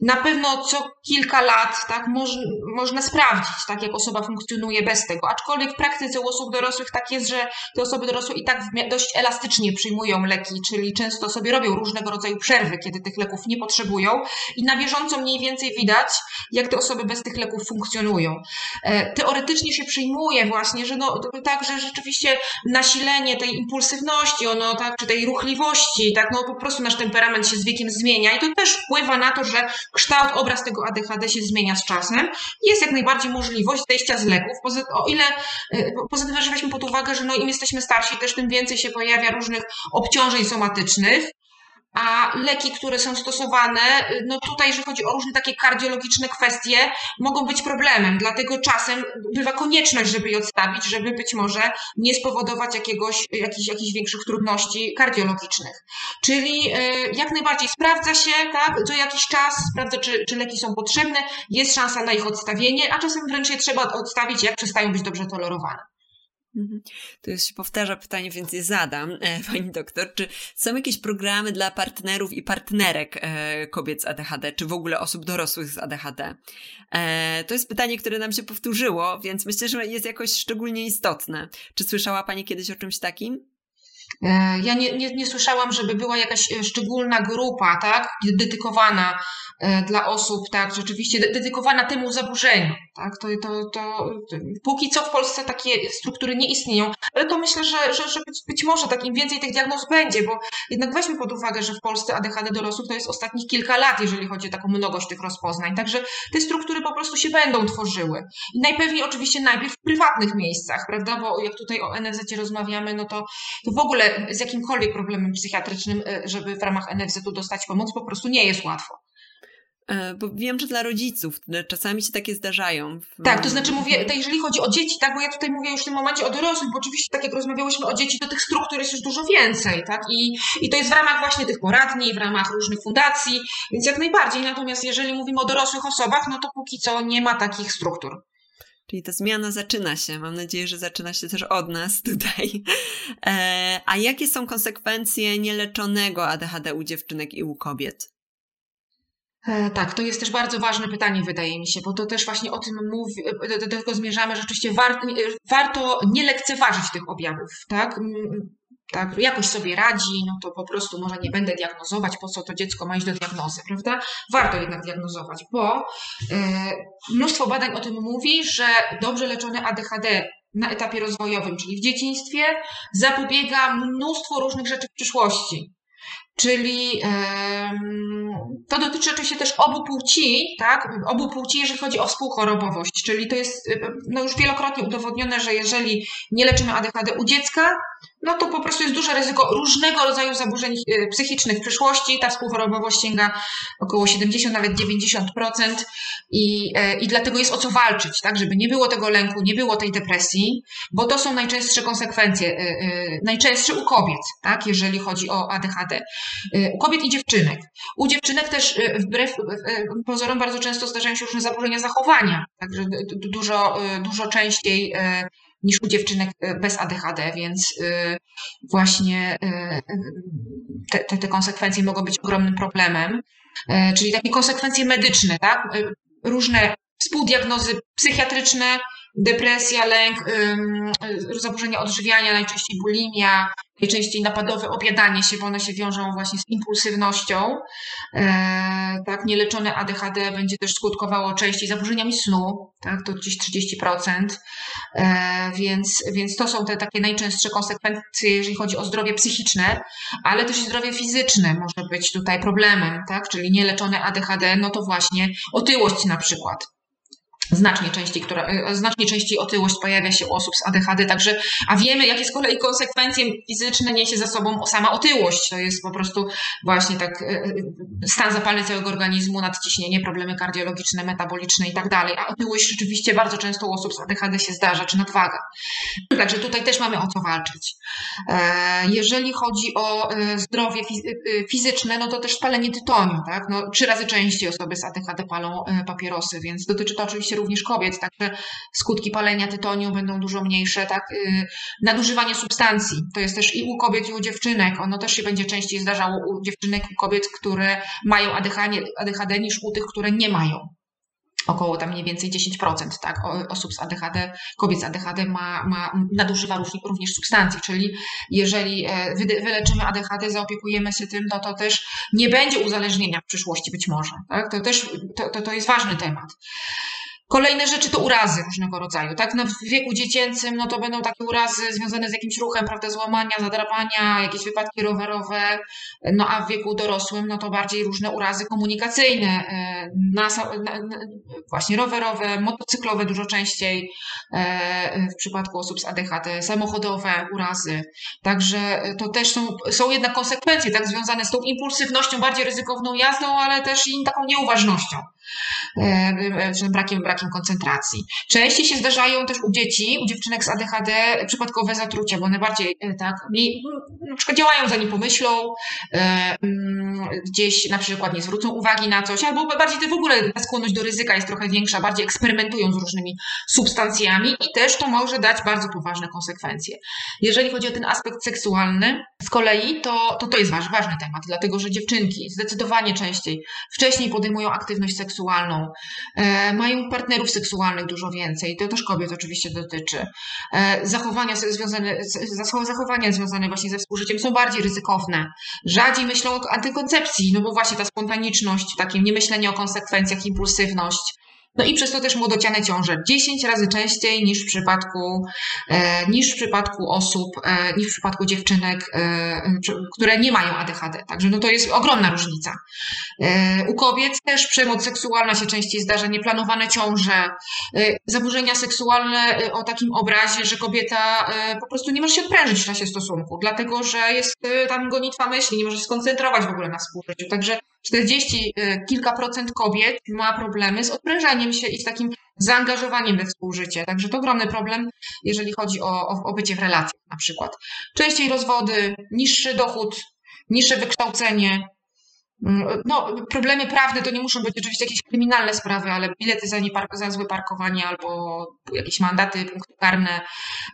Na pewno co kilka lat tak, moż, można sprawdzić, tak, jak osoba funkcjonuje bez tego. Aczkolwiek w praktyce u osób dorosłych tak jest, że te osoby dorosłe i tak dość elastycznie przyjmują leki, czyli często sobie robią różnego rodzaju przerwy, kiedy tych leków nie potrzebują i na bieżąco mniej więcej widać, jak te osoby bez tych leków funkcjonują. E, teoretycznie się przyjmuje właśnie, że no, tak, że rzeczywiście nasilenie tej impulsywności, ono, tak, czy tej ruchliwości, tak, no po prostu nasz temperament się z wiekiem zmienia i to też wpływa na to, że kształt, obraz tego ADHD się zmienia z czasem. Jest jak najbardziej możliwość zejścia z leków, o ile, e, poza tym, że weźmy pod uwagę, że no im jesteśmy starsi, też tym więcej się pojawia różnych obciążeń somatycznych, a leki, które są stosowane, no tutaj, jeżeli chodzi o różne takie kardiologiczne kwestie, mogą być problemem. Dlatego czasem bywa konieczność, żeby je odstawić, żeby być może nie spowodować jakiegoś, jakichś, jakichś większych trudności kardiologicznych. Czyli e, jak najbardziej sprawdza się, tak, co jakiś czas, sprawdza, czy, czy leki są potrzebne, jest szansa na ich odstawienie, a czasem wręcz je trzeba odstawić, jak przestają być dobrze tolerowane. Mhm. To już się powtarza pytanie, więc je zadam, e, pani doktor. Czy są jakieś programy dla partnerów i partnerek e, kobiet z ADHD, czy w ogóle osób dorosłych z ADHD? E, to jest pytanie, które nam się powtórzyło, więc myślę, że jest jakoś szczególnie istotne. Czy słyszała pani kiedyś o czymś takim? Ja nie, nie, nie słyszałam, żeby była jakaś szczególna grupa, tak, dedykowana dla osób, tak, rzeczywiście dedykowana temu zaburzeniu, tak, to, to, to, póki co w Polsce takie struktury nie istnieją, ale to myślę, że, że, że być, być może tak im więcej tych diagnoz będzie, bo jednak weźmy pod uwagę, że w Polsce ADHD dorosłych to jest ostatnich kilka lat, jeżeli chodzi o taką mnogość tych rozpoznań, także te struktury po prostu się będą tworzyły. I najpewniej oczywiście najpierw w prywatnych miejscach, prawda, bo jak tutaj o NFZ rozmawiamy, no to, to w ogóle z jakimkolwiek problemem psychiatrycznym, e, żeby w ramach NFZ-u dostać pomoc, po prostu nie jest łatwo. E, bo wiem, że dla rodziców czasami się takie zdarzają. Tak, to znaczy mówię, to jeżeli chodzi o dzieci, tak, bo ja tutaj mówię już w tym momencie o dorosłych, bo oczywiście tak jak rozmawiałyśmy o dzieci, to tych struktur jest już dużo więcej, tak, i, i to jest w ramach właśnie tych poradni, w ramach różnych fundacji, więc jak najbardziej, natomiast jeżeli mówimy o dorosłych osobach, no to póki co nie ma takich struktur. Czyli ta zmiana zaczyna się. Mam nadzieję, że zaczyna się też od nas tutaj. E, a jakie są konsekwencje nieleczonego ADHD u dziewczynek i u kobiet? E, tak, to jest też bardzo ważne pytanie, wydaje mi się, bo to też właśnie o tym mówi, e, do, tego zmierzamy, że rzeczywiście warto, warto nie lekceważyć tych objawów, tak? tak, jakoś sobie radzi, no to po prostu może nie będę diagnozować, po co to dziecko ma iść do diagnozy, prawda? Warto jednak diagnozować, bo mnóstwo badań o tym mówi, że dobrze leczone ADHD na etapie rozwojowym, czyli w dzieciństwie, zapobiega mnóstwo różnych rzeczy w przyszłości. Czyli to dotyczy oczywiście też obu płci, tak? Obu płci, jeżeli chodzi o współchorobowość. Czyli to jest no już wielokrotnie udowodnione, że jeżeli nie leczymy ADHD u dziecka, no to po prostu jest duże ryzyko różnego rodzaju zaburzeń e, psychicznych w przyszłości. Ta współchorobowość sięga około 70, nawet 90% i, e, i dlatego jest o co walczyć, tak, żeby nie było tego lęku, nie było tej depresji, bo to są najczęstsze konsekwencje, e, najczęstsze u kobiet, tak, jeżeli chodzi o ADHD. U kobiet i dziewczynek. U dziewczynek też wbrew pozorom bardzo często zdarzają się różne zaburzenia zachowania, także dużo, dużo częściej niż u dziewczynek bez ADHD, więc właśnie te, te, te konsekwencje mogą być ogromnym problemem. Czyli takie konsekwencje medyczne, tak? Różne współdiagnozy psychiatryczne, depresja, lęk, zaburzenia odżywiania, najczęściej bulimia, najczęściej napadowe objadanie się, bo one się wiążą właśnie z impulsywnością. E, tak, nieleczone ADHD będzie też skutkowało częściej zaburzeniami snu, tak, to gdzieś 30%. E, więc, więc to są te takie najczęstsze konsekwencje, jeżeli chodzi o zdrowie psychiczne, ale też zdrowie fizyczne może być tutaj problemem, tak, czyli nieleczone ADHD, no to właśnie otyłość na przykład znacznie częściej, która, e, znacznie częściej otyłość pojawia się u osób z ADHD, także, a wiemy, jakie z kolei konsekwencje fizyczne niesie za sobą sama otyłość. To jest po prostu właśnie tak e, e, stan zapalny całego organizmu, nadciśnienie, problemy kardiologiczne, metaboliczne i tak dalej. A otyłość rzeczywiście bardzo często u osób z ADHD się zdarza, czy nadwaga. Także tutaj też mamy o co walczyć. Jeżeli chodzi o zdrowie fizyczne, no to też palenie tytoniu, tak? No, trzy razy częściej osoby z ADHD palą papierosy, więc dotyczy to oczywiście również kobiet, także skutki palenia tytoniu będą dużo mniejsze, tak? Y, nadużywanie substancji, to jest też i u kobiet, i u dziewczynek, ono też się będzie częściej zdarzało u dziewczynek i kobiet, które mają ADHD, niż u tych, które nie mają około tam mniej więcej 10% tak, osób z ADHD, kobiet z ADHD ma, ma, nadużywa również substancji, czyli jeżeli e, wyleczymy ADHD, zaopiekujemy się tym, no to też nie będzie uzależnienia w przyszłości być może. Tak? To też to, to, to jest ważny temat. Kolejne rzeczy to urazy różnego rodzaju, tak? No w wieku dziecięcym, no to będą takie urazy związane z jakimś ruchem, prawda, złamania, zadrapania, jakieś wypadki rowerowe, no a w wieku dorosłym, no to bardziej różne urazy komunikacyjne, e, na, na, właśnie rowerowe, motocyklowe dużo częściej, e, w przypadku osób z ADHD, samochodowe urazy. Także to też są, są jednak konsekwencje, tak, związane z tą impulsywnością, bardziej ryzykowną jazdą, ale też i taką nieuważnością, brakiem, brakiem brakiem koncentracji. Częściej się zdarzają też u dzieci, u dziewczynek z ADHD przypadkowe zatrucia, bo one bardziej e, tak, mniej, na przykład działają zanim pomyślą, e, mm, gdzieś na przykład nie zwrócą uwagi na coś, albo bardziej w ogóle ta skłonność do ryzyka jest trochę większa, bardziej eksperymentują z różnymi substancjami i też to może dać bardzo poważne konsekwencje. Jeżeli chodzi o ten aspekt seksualny, z kolei to to, to jest ważny temat, dlatego że dziewczynki zdecydowanie częściej wcześniej podejmują aktywność seksualną, e, mają partnerów, partnerów seksualnych dużo więcej, to też kobiet oczywiście dotyczy. E, zachowania związane, zachowania związane właśnie ze współżyciem są bardziej ryzykowne. Rzadziej myślą o antykoncepcji, no bo właśnie ta spontaniczność, takie niemyślenie o konsekwencjach, impulsywność, no i przez to też młodociane ciąże 10 razy częściej niż w przypadku, e, niż w przypadku osób, e, niż w przypadku dziewczynek, e, które nie mają ADHD. Także no to jest ogromna różnica. U kobiet też przemoc seksualna się częściej zdarza, nieplanowane ciąże, zaburzenia seksualne o takim obrazie, że kobieta po prostu nie może się odprężyć w czasie stosunku, dlatego że jest tam gonitwa myśli, nie może się skoncentrować w ogóle na współżyciu. Także 40 kilka procent kobiet ma problemy z odprężaniem się i z takim zaangażowaniem we współżycie. Także to ogromny problem, jeżeli chodzi o, o, o bycie w relacjach na przykład. Częściej rozwody, niższy dochód, niższe wykształcenie, mm, no, problemy prawne to nie muszą być oczywiście jakieś kryminalne sprawy, ale bilety za, niepark- za złe parkowanie albo jakieś mandaty, punkty karne.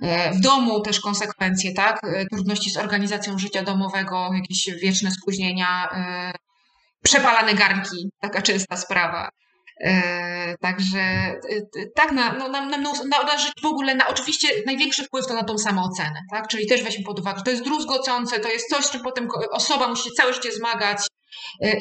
E, w domu też konsekwencje, tak? E, trudności z organizacją życia domowego, jakieś wieczne spóźnienia, e, przepalane garnki, taka częsta sprawa. E, także e, tak, na, no, na, na, na, w ogóle, na oczywiście największy wpływ to na tą samoocenę, tak? Czyli też weźmy pod uwagę, że to jest druzgocące, to jest coś, czym potem osoba musi się całe życie zmagać,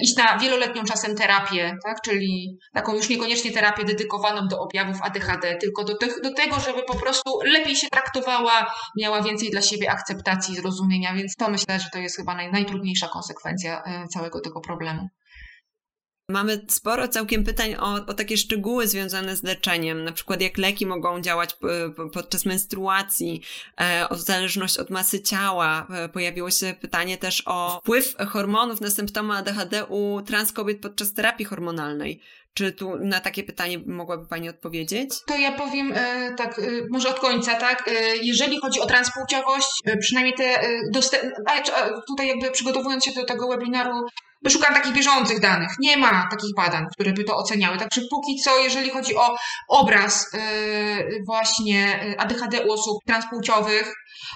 iść na wieloletnią czasem terapię, tak? czyli taką już niekoniecznie terapię dedykowaną do objawów ADHD, tylko do, te, do tego, żeby po prostu lepiej się traktowała, miała więcej dla siebie akceptacji, zrozumienia, więc to myślę, że to jest chyba naj, najtrudniejsza konsekwencja całego tego problemu. Mamy sporo całkiem pytań o, o takie szczegóły związane z leczeniem, na przykład jak leki mogą działać podczas menstruacji, e, o zależność od masy ciała. E, pojawiło się pytanie też o wpływ hormonów na symptomy ADHD u trans kobiet podczas terapii hormonalnej. Czy tu na takie pytanie mogłaby Pani odpowiedzieć? To ja powiem e, tak, może od końca, tak? Jeżeli chodzi o transpłciowość, przynajmniej te dostęp... tutaj jakby przygotowując się do tego webinaru, Szukam takich bieżących danych. Nie ma takich badań, które by to oceniały. Także póki co, jeżeli chodzi o obraz yy, właśnie ADHD u osób transpłciowych,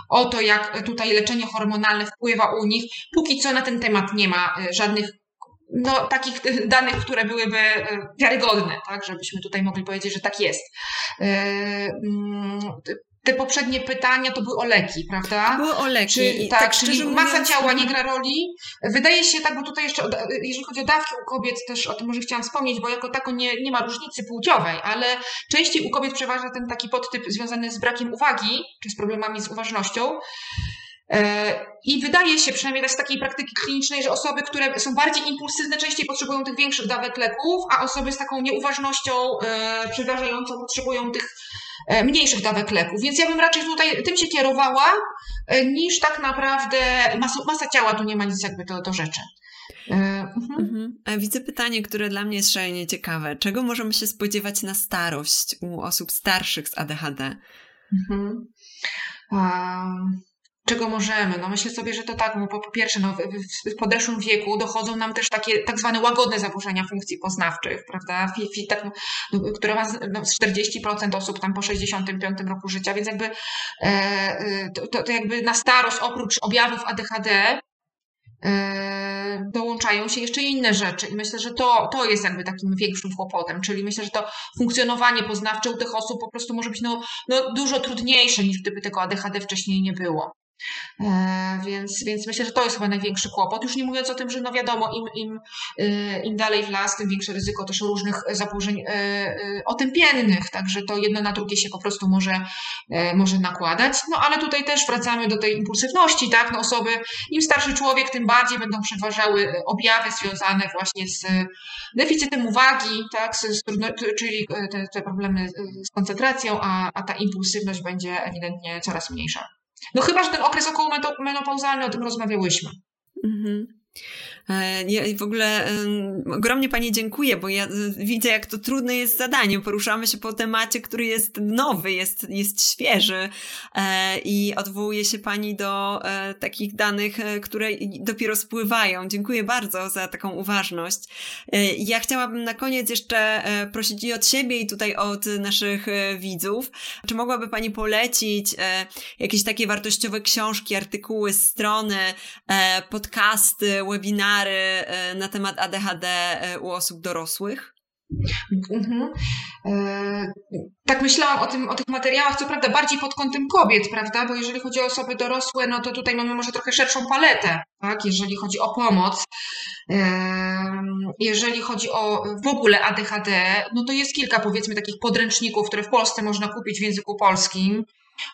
o to, jak tutaj leczenie hormonalne wpływa u nich, póki co na ten temat nie ma yy, żadnych no, takich danych, które byłyby wiarygodne, tak, żebyśmy tutaj mogli powiedzieć, że tak jest. Te poprzednie pytania to były o leki, prawda? Były o leki. Czy, tak, tak czyli masa mówiąc... ciała nie gra roli. Wydaje się tak, bo tutaj jeszcze, jeżeli chodzi o dawki u kobiet, też o tym może chciałam wspomnieć, bo jako tako nie, nie ma różnicy płciowej, ale częściej u kobiet przeważa ten taki podtyp związany z brakiem uwagi, czy z problemami z uważnością. E, I wydaje się, przynajmniej z takiej praktyki klinicznej, że osoby, które są bardziej impulsywne, częściej potrzebują tych większych dawek leków, a osoby z taką nieuważnością e, przeważającą potrzebują tych mniejszych dawek leków. Więc ja bym raczej tutaj tym się kierowała, niż tak naprawdę masa, masa ciała tu nie ma nic jakby do, do rzeczy. Mhm. Mhm. Widzę pytanie, które dla mnie jest szalenie ciekawe. Czego możemy się spodziewać na starość u osób starszych z ADHD? Mhm. Um czego możemy. No myślę sobie, że to tak, bo po pierwsze, no, w, podeszłym wieku dochodzą nam też takie tak zwane łagodne zaburzenia funkcji poznawczych, prawda, tak, no, które ma no, 40% osób tam po 65 roku życia, więc jakby e, to, to jakby na starość oprócz objawów ADHD e, dołączają się jeszcze inne rzeczy i myślę, że to, to jest jakby takim większym kłopotem, czyli myślę, że to funkcjonowanie poznawcze u tych osób po prostu może być no, no dużo trudniejsze niż gdyby tego ADHD wcześniej nie było. E, więc, więc myślę, że to jest chyba największy kłopot. Już nie mówiąc o tym, że no wiadomo, im, im, e, im dalej w las, tym większe ryzyko też różnych zaburzeń e, otępiennych, także to jedno na drugie się po prostu może, może nakładać. No ale tutaj też wracamy do tej impulsywności, tak? No osoby, im starszy człowiek, tym bardziej będą przeważały objawy związane właśnie z deficytem uwagi, tak? Z czyli te, te problemy z koncentracją, a, a ta impulsywność będzie ewidentnie coraz mniejsza. No chyba, że ten okres okołomenopauzalny, o tym rozmawiałyśmy. Mhm. E, ja w ogóle ogromnie Pani dziękuję, bo ja e, widzę, jak to trudne jest zadanie. Poruszamy się po temacie, który jest nowy, jest, jest świeży e, i odwołuje się Pani do takich danych, które dopiero spływają. Dziękuję bardzo za taką uważność. Ja chciałabym na koniec jeszcze prosić i od siebie, i tutaj od naszych widzów, czy mogłaby Pani polecić jakieś takie wartościowe książki, artykuły, strony, podcasty, webinary e, na temat ADHD e, u osób dorosłych? Mhm. E, tak myślałam o, tym, o tych materiałach, co prawda bardziej pod kątem kobiet, prawda? Bo jeżeli chodzi o osoby dorosłe, no to tutaj mamy może trochę szerszą paletę, tak? Jeżeli chodzi o pomoc. Jeżeli chodzi o w ogóle ADHD, no to jest kilka powiedzmy takich podręczników, które w Polsce można kupić w języku polskim.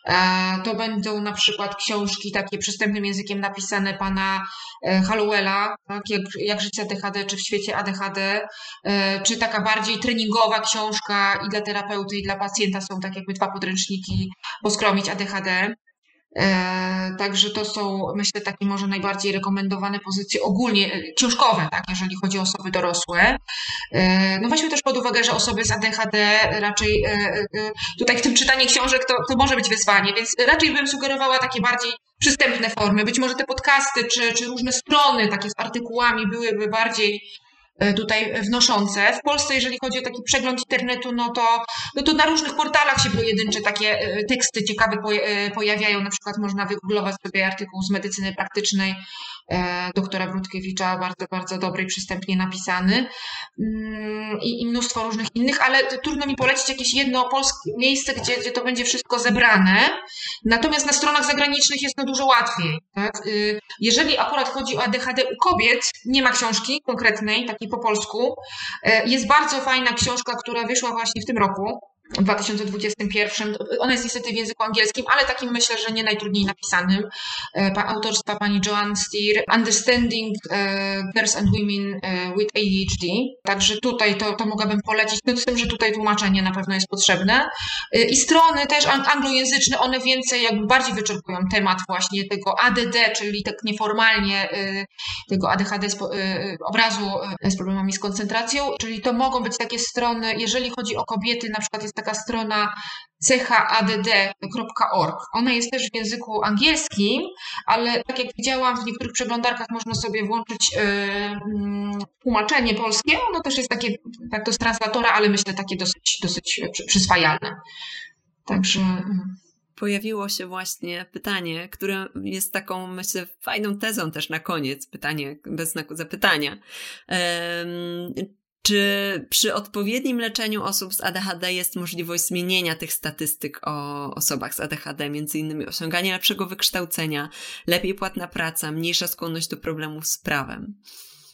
E, to będą na przykład książki takie przystępnym językiem napisane pana e, Hallowella, tak, jak, jak żyć ADHD, czy w świecie ADHD, e, czy taka bardziej treningowa książka i dla terapeuty, i dla pacjenta są tak jakby dwa podręczniki Poskromić ADHD. E, także to są, myślę, takie może najbardziej rekomendowane pozycje ogólnie e, książkowe, tak, jeżeli chodzi o osoby dorosłe. E, no weźmy też pod uwagę, że osoby z ADHD raczej tutaj w tym czytaniu książek to, to może być wyzwanie, więc raczej bym sugerowała takie bardziej przystępne formy. Być może te podcasty czy, czy różne strony takie z artykułami byłyby bardziej E, tutaj wnoszące. W Polsce, jeżeli chodzi o taki przegląd internetu, no to, no to na różnych portalach się pojedyncze takie e, teksty ciekawe e, pojawiają. Na przykład można wygooglować sobie artykuł z medycyny praktycznej doktora Brudkiewicza, bardzo, bardzo dobry i przystępnie napisany mm, I, i mnóstwo różnych innych, ale trudno mi polecić jakieś jedno polskie miejsce, gdzie, gdzie to będzie wszystko zebrane. Natomiast na stronach zagranicznych jest to dużo łatwiej. Tak? Y, jeżeli akurat chodzi o ADHD u kobiet, nie ma książki konkretnej, takiej po polsku. E, jest bardzo fajna książka, która wyszła właśnie w tym roku. W 2021. Ona jest niestety w języku angielskim, ale takim myślę, że nie najtrudniej napisanym. E, autorstwa pani Joanne Steer. Understanding e, Girls and Women with ADHD. Także tutaj to, to mogłabym polecić. No z tym, że tutaj tłumaczenie na pewno jest potrzebne. I strony też anglojęzyczne, one więcej jakby bardziej wyczerpują temat właśnie tego ADD, czyli tak nieformalnie tego ADHD obrazu z problemami z koncentracją, czyli to mogą być takie strony, jeżeli chodzi o kobiety, na przykład jest taka strona chadd.org. Ona jest też w języku angielskim, ale tak jak widziałam, w niektórych przeglądarkach można sobie włączyć yy, tłumaczenie polskie. Ono też jest takie, tak to z translatora, ale myślę takie dosyć, dosyć przyswajalne. Także. Y, Pojawiło się właśnie pytanie, które jest taką, myślę, fajną tezą też na koniec. Pytanie bez znaku zapytania. Czy przy odpowiednim leczeniu osób z ADHD jest możliwość zmienienia tych statystyk o osobach z ADHD, między innymi osiąganie lepszego wykształcenia, lepiej płatna praca, mniejsza skłonność do problemów z prawem?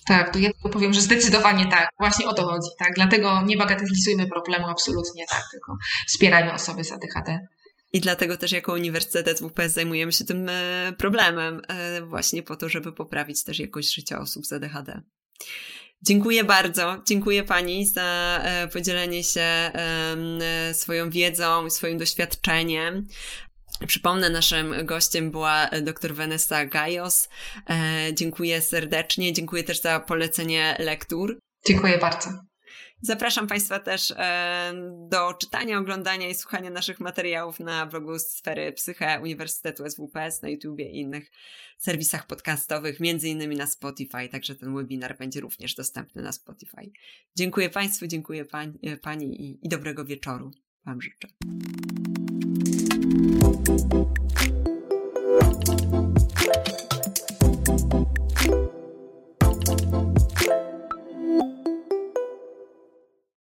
Tak, to ja powiem, że zdecydowanie tak. Właśnie o to chodzi. Tak? Dlatego nie bagatelizujmy problemu absolutnie tak, tylko wspierajmy osoby z ADHD. I dlatego też jako Uniwersytet WPS zajmujemy się tym e, problemem e, właśnie po to, żeby poprawić też jakość życia osób z ADHD. Dziękuję bardzo. Dziękuję Pani za e, podzielenie się e, swoją wiedzą i swoim doświadczeniem. Przypomnę, naszym gościem była dr Vanessa Gajos. E, dziękuję serdecznie. Dziękuję też za polecenie lektur. Dziękuję bardzo. Zapraszam Państwa też do czytania, oglądania i słuchania naszych materiałów na blogu Sfery Psyche Uniwersytetu SWPS, na YouTubie i innych serwisach podcastowych, między innymi na Spotify, także ten webinar będzie również dostępny na Spotify. Dziękuję Państwu, dziękuję Pani, pani i, i dobrego wieczoru Wam życzę.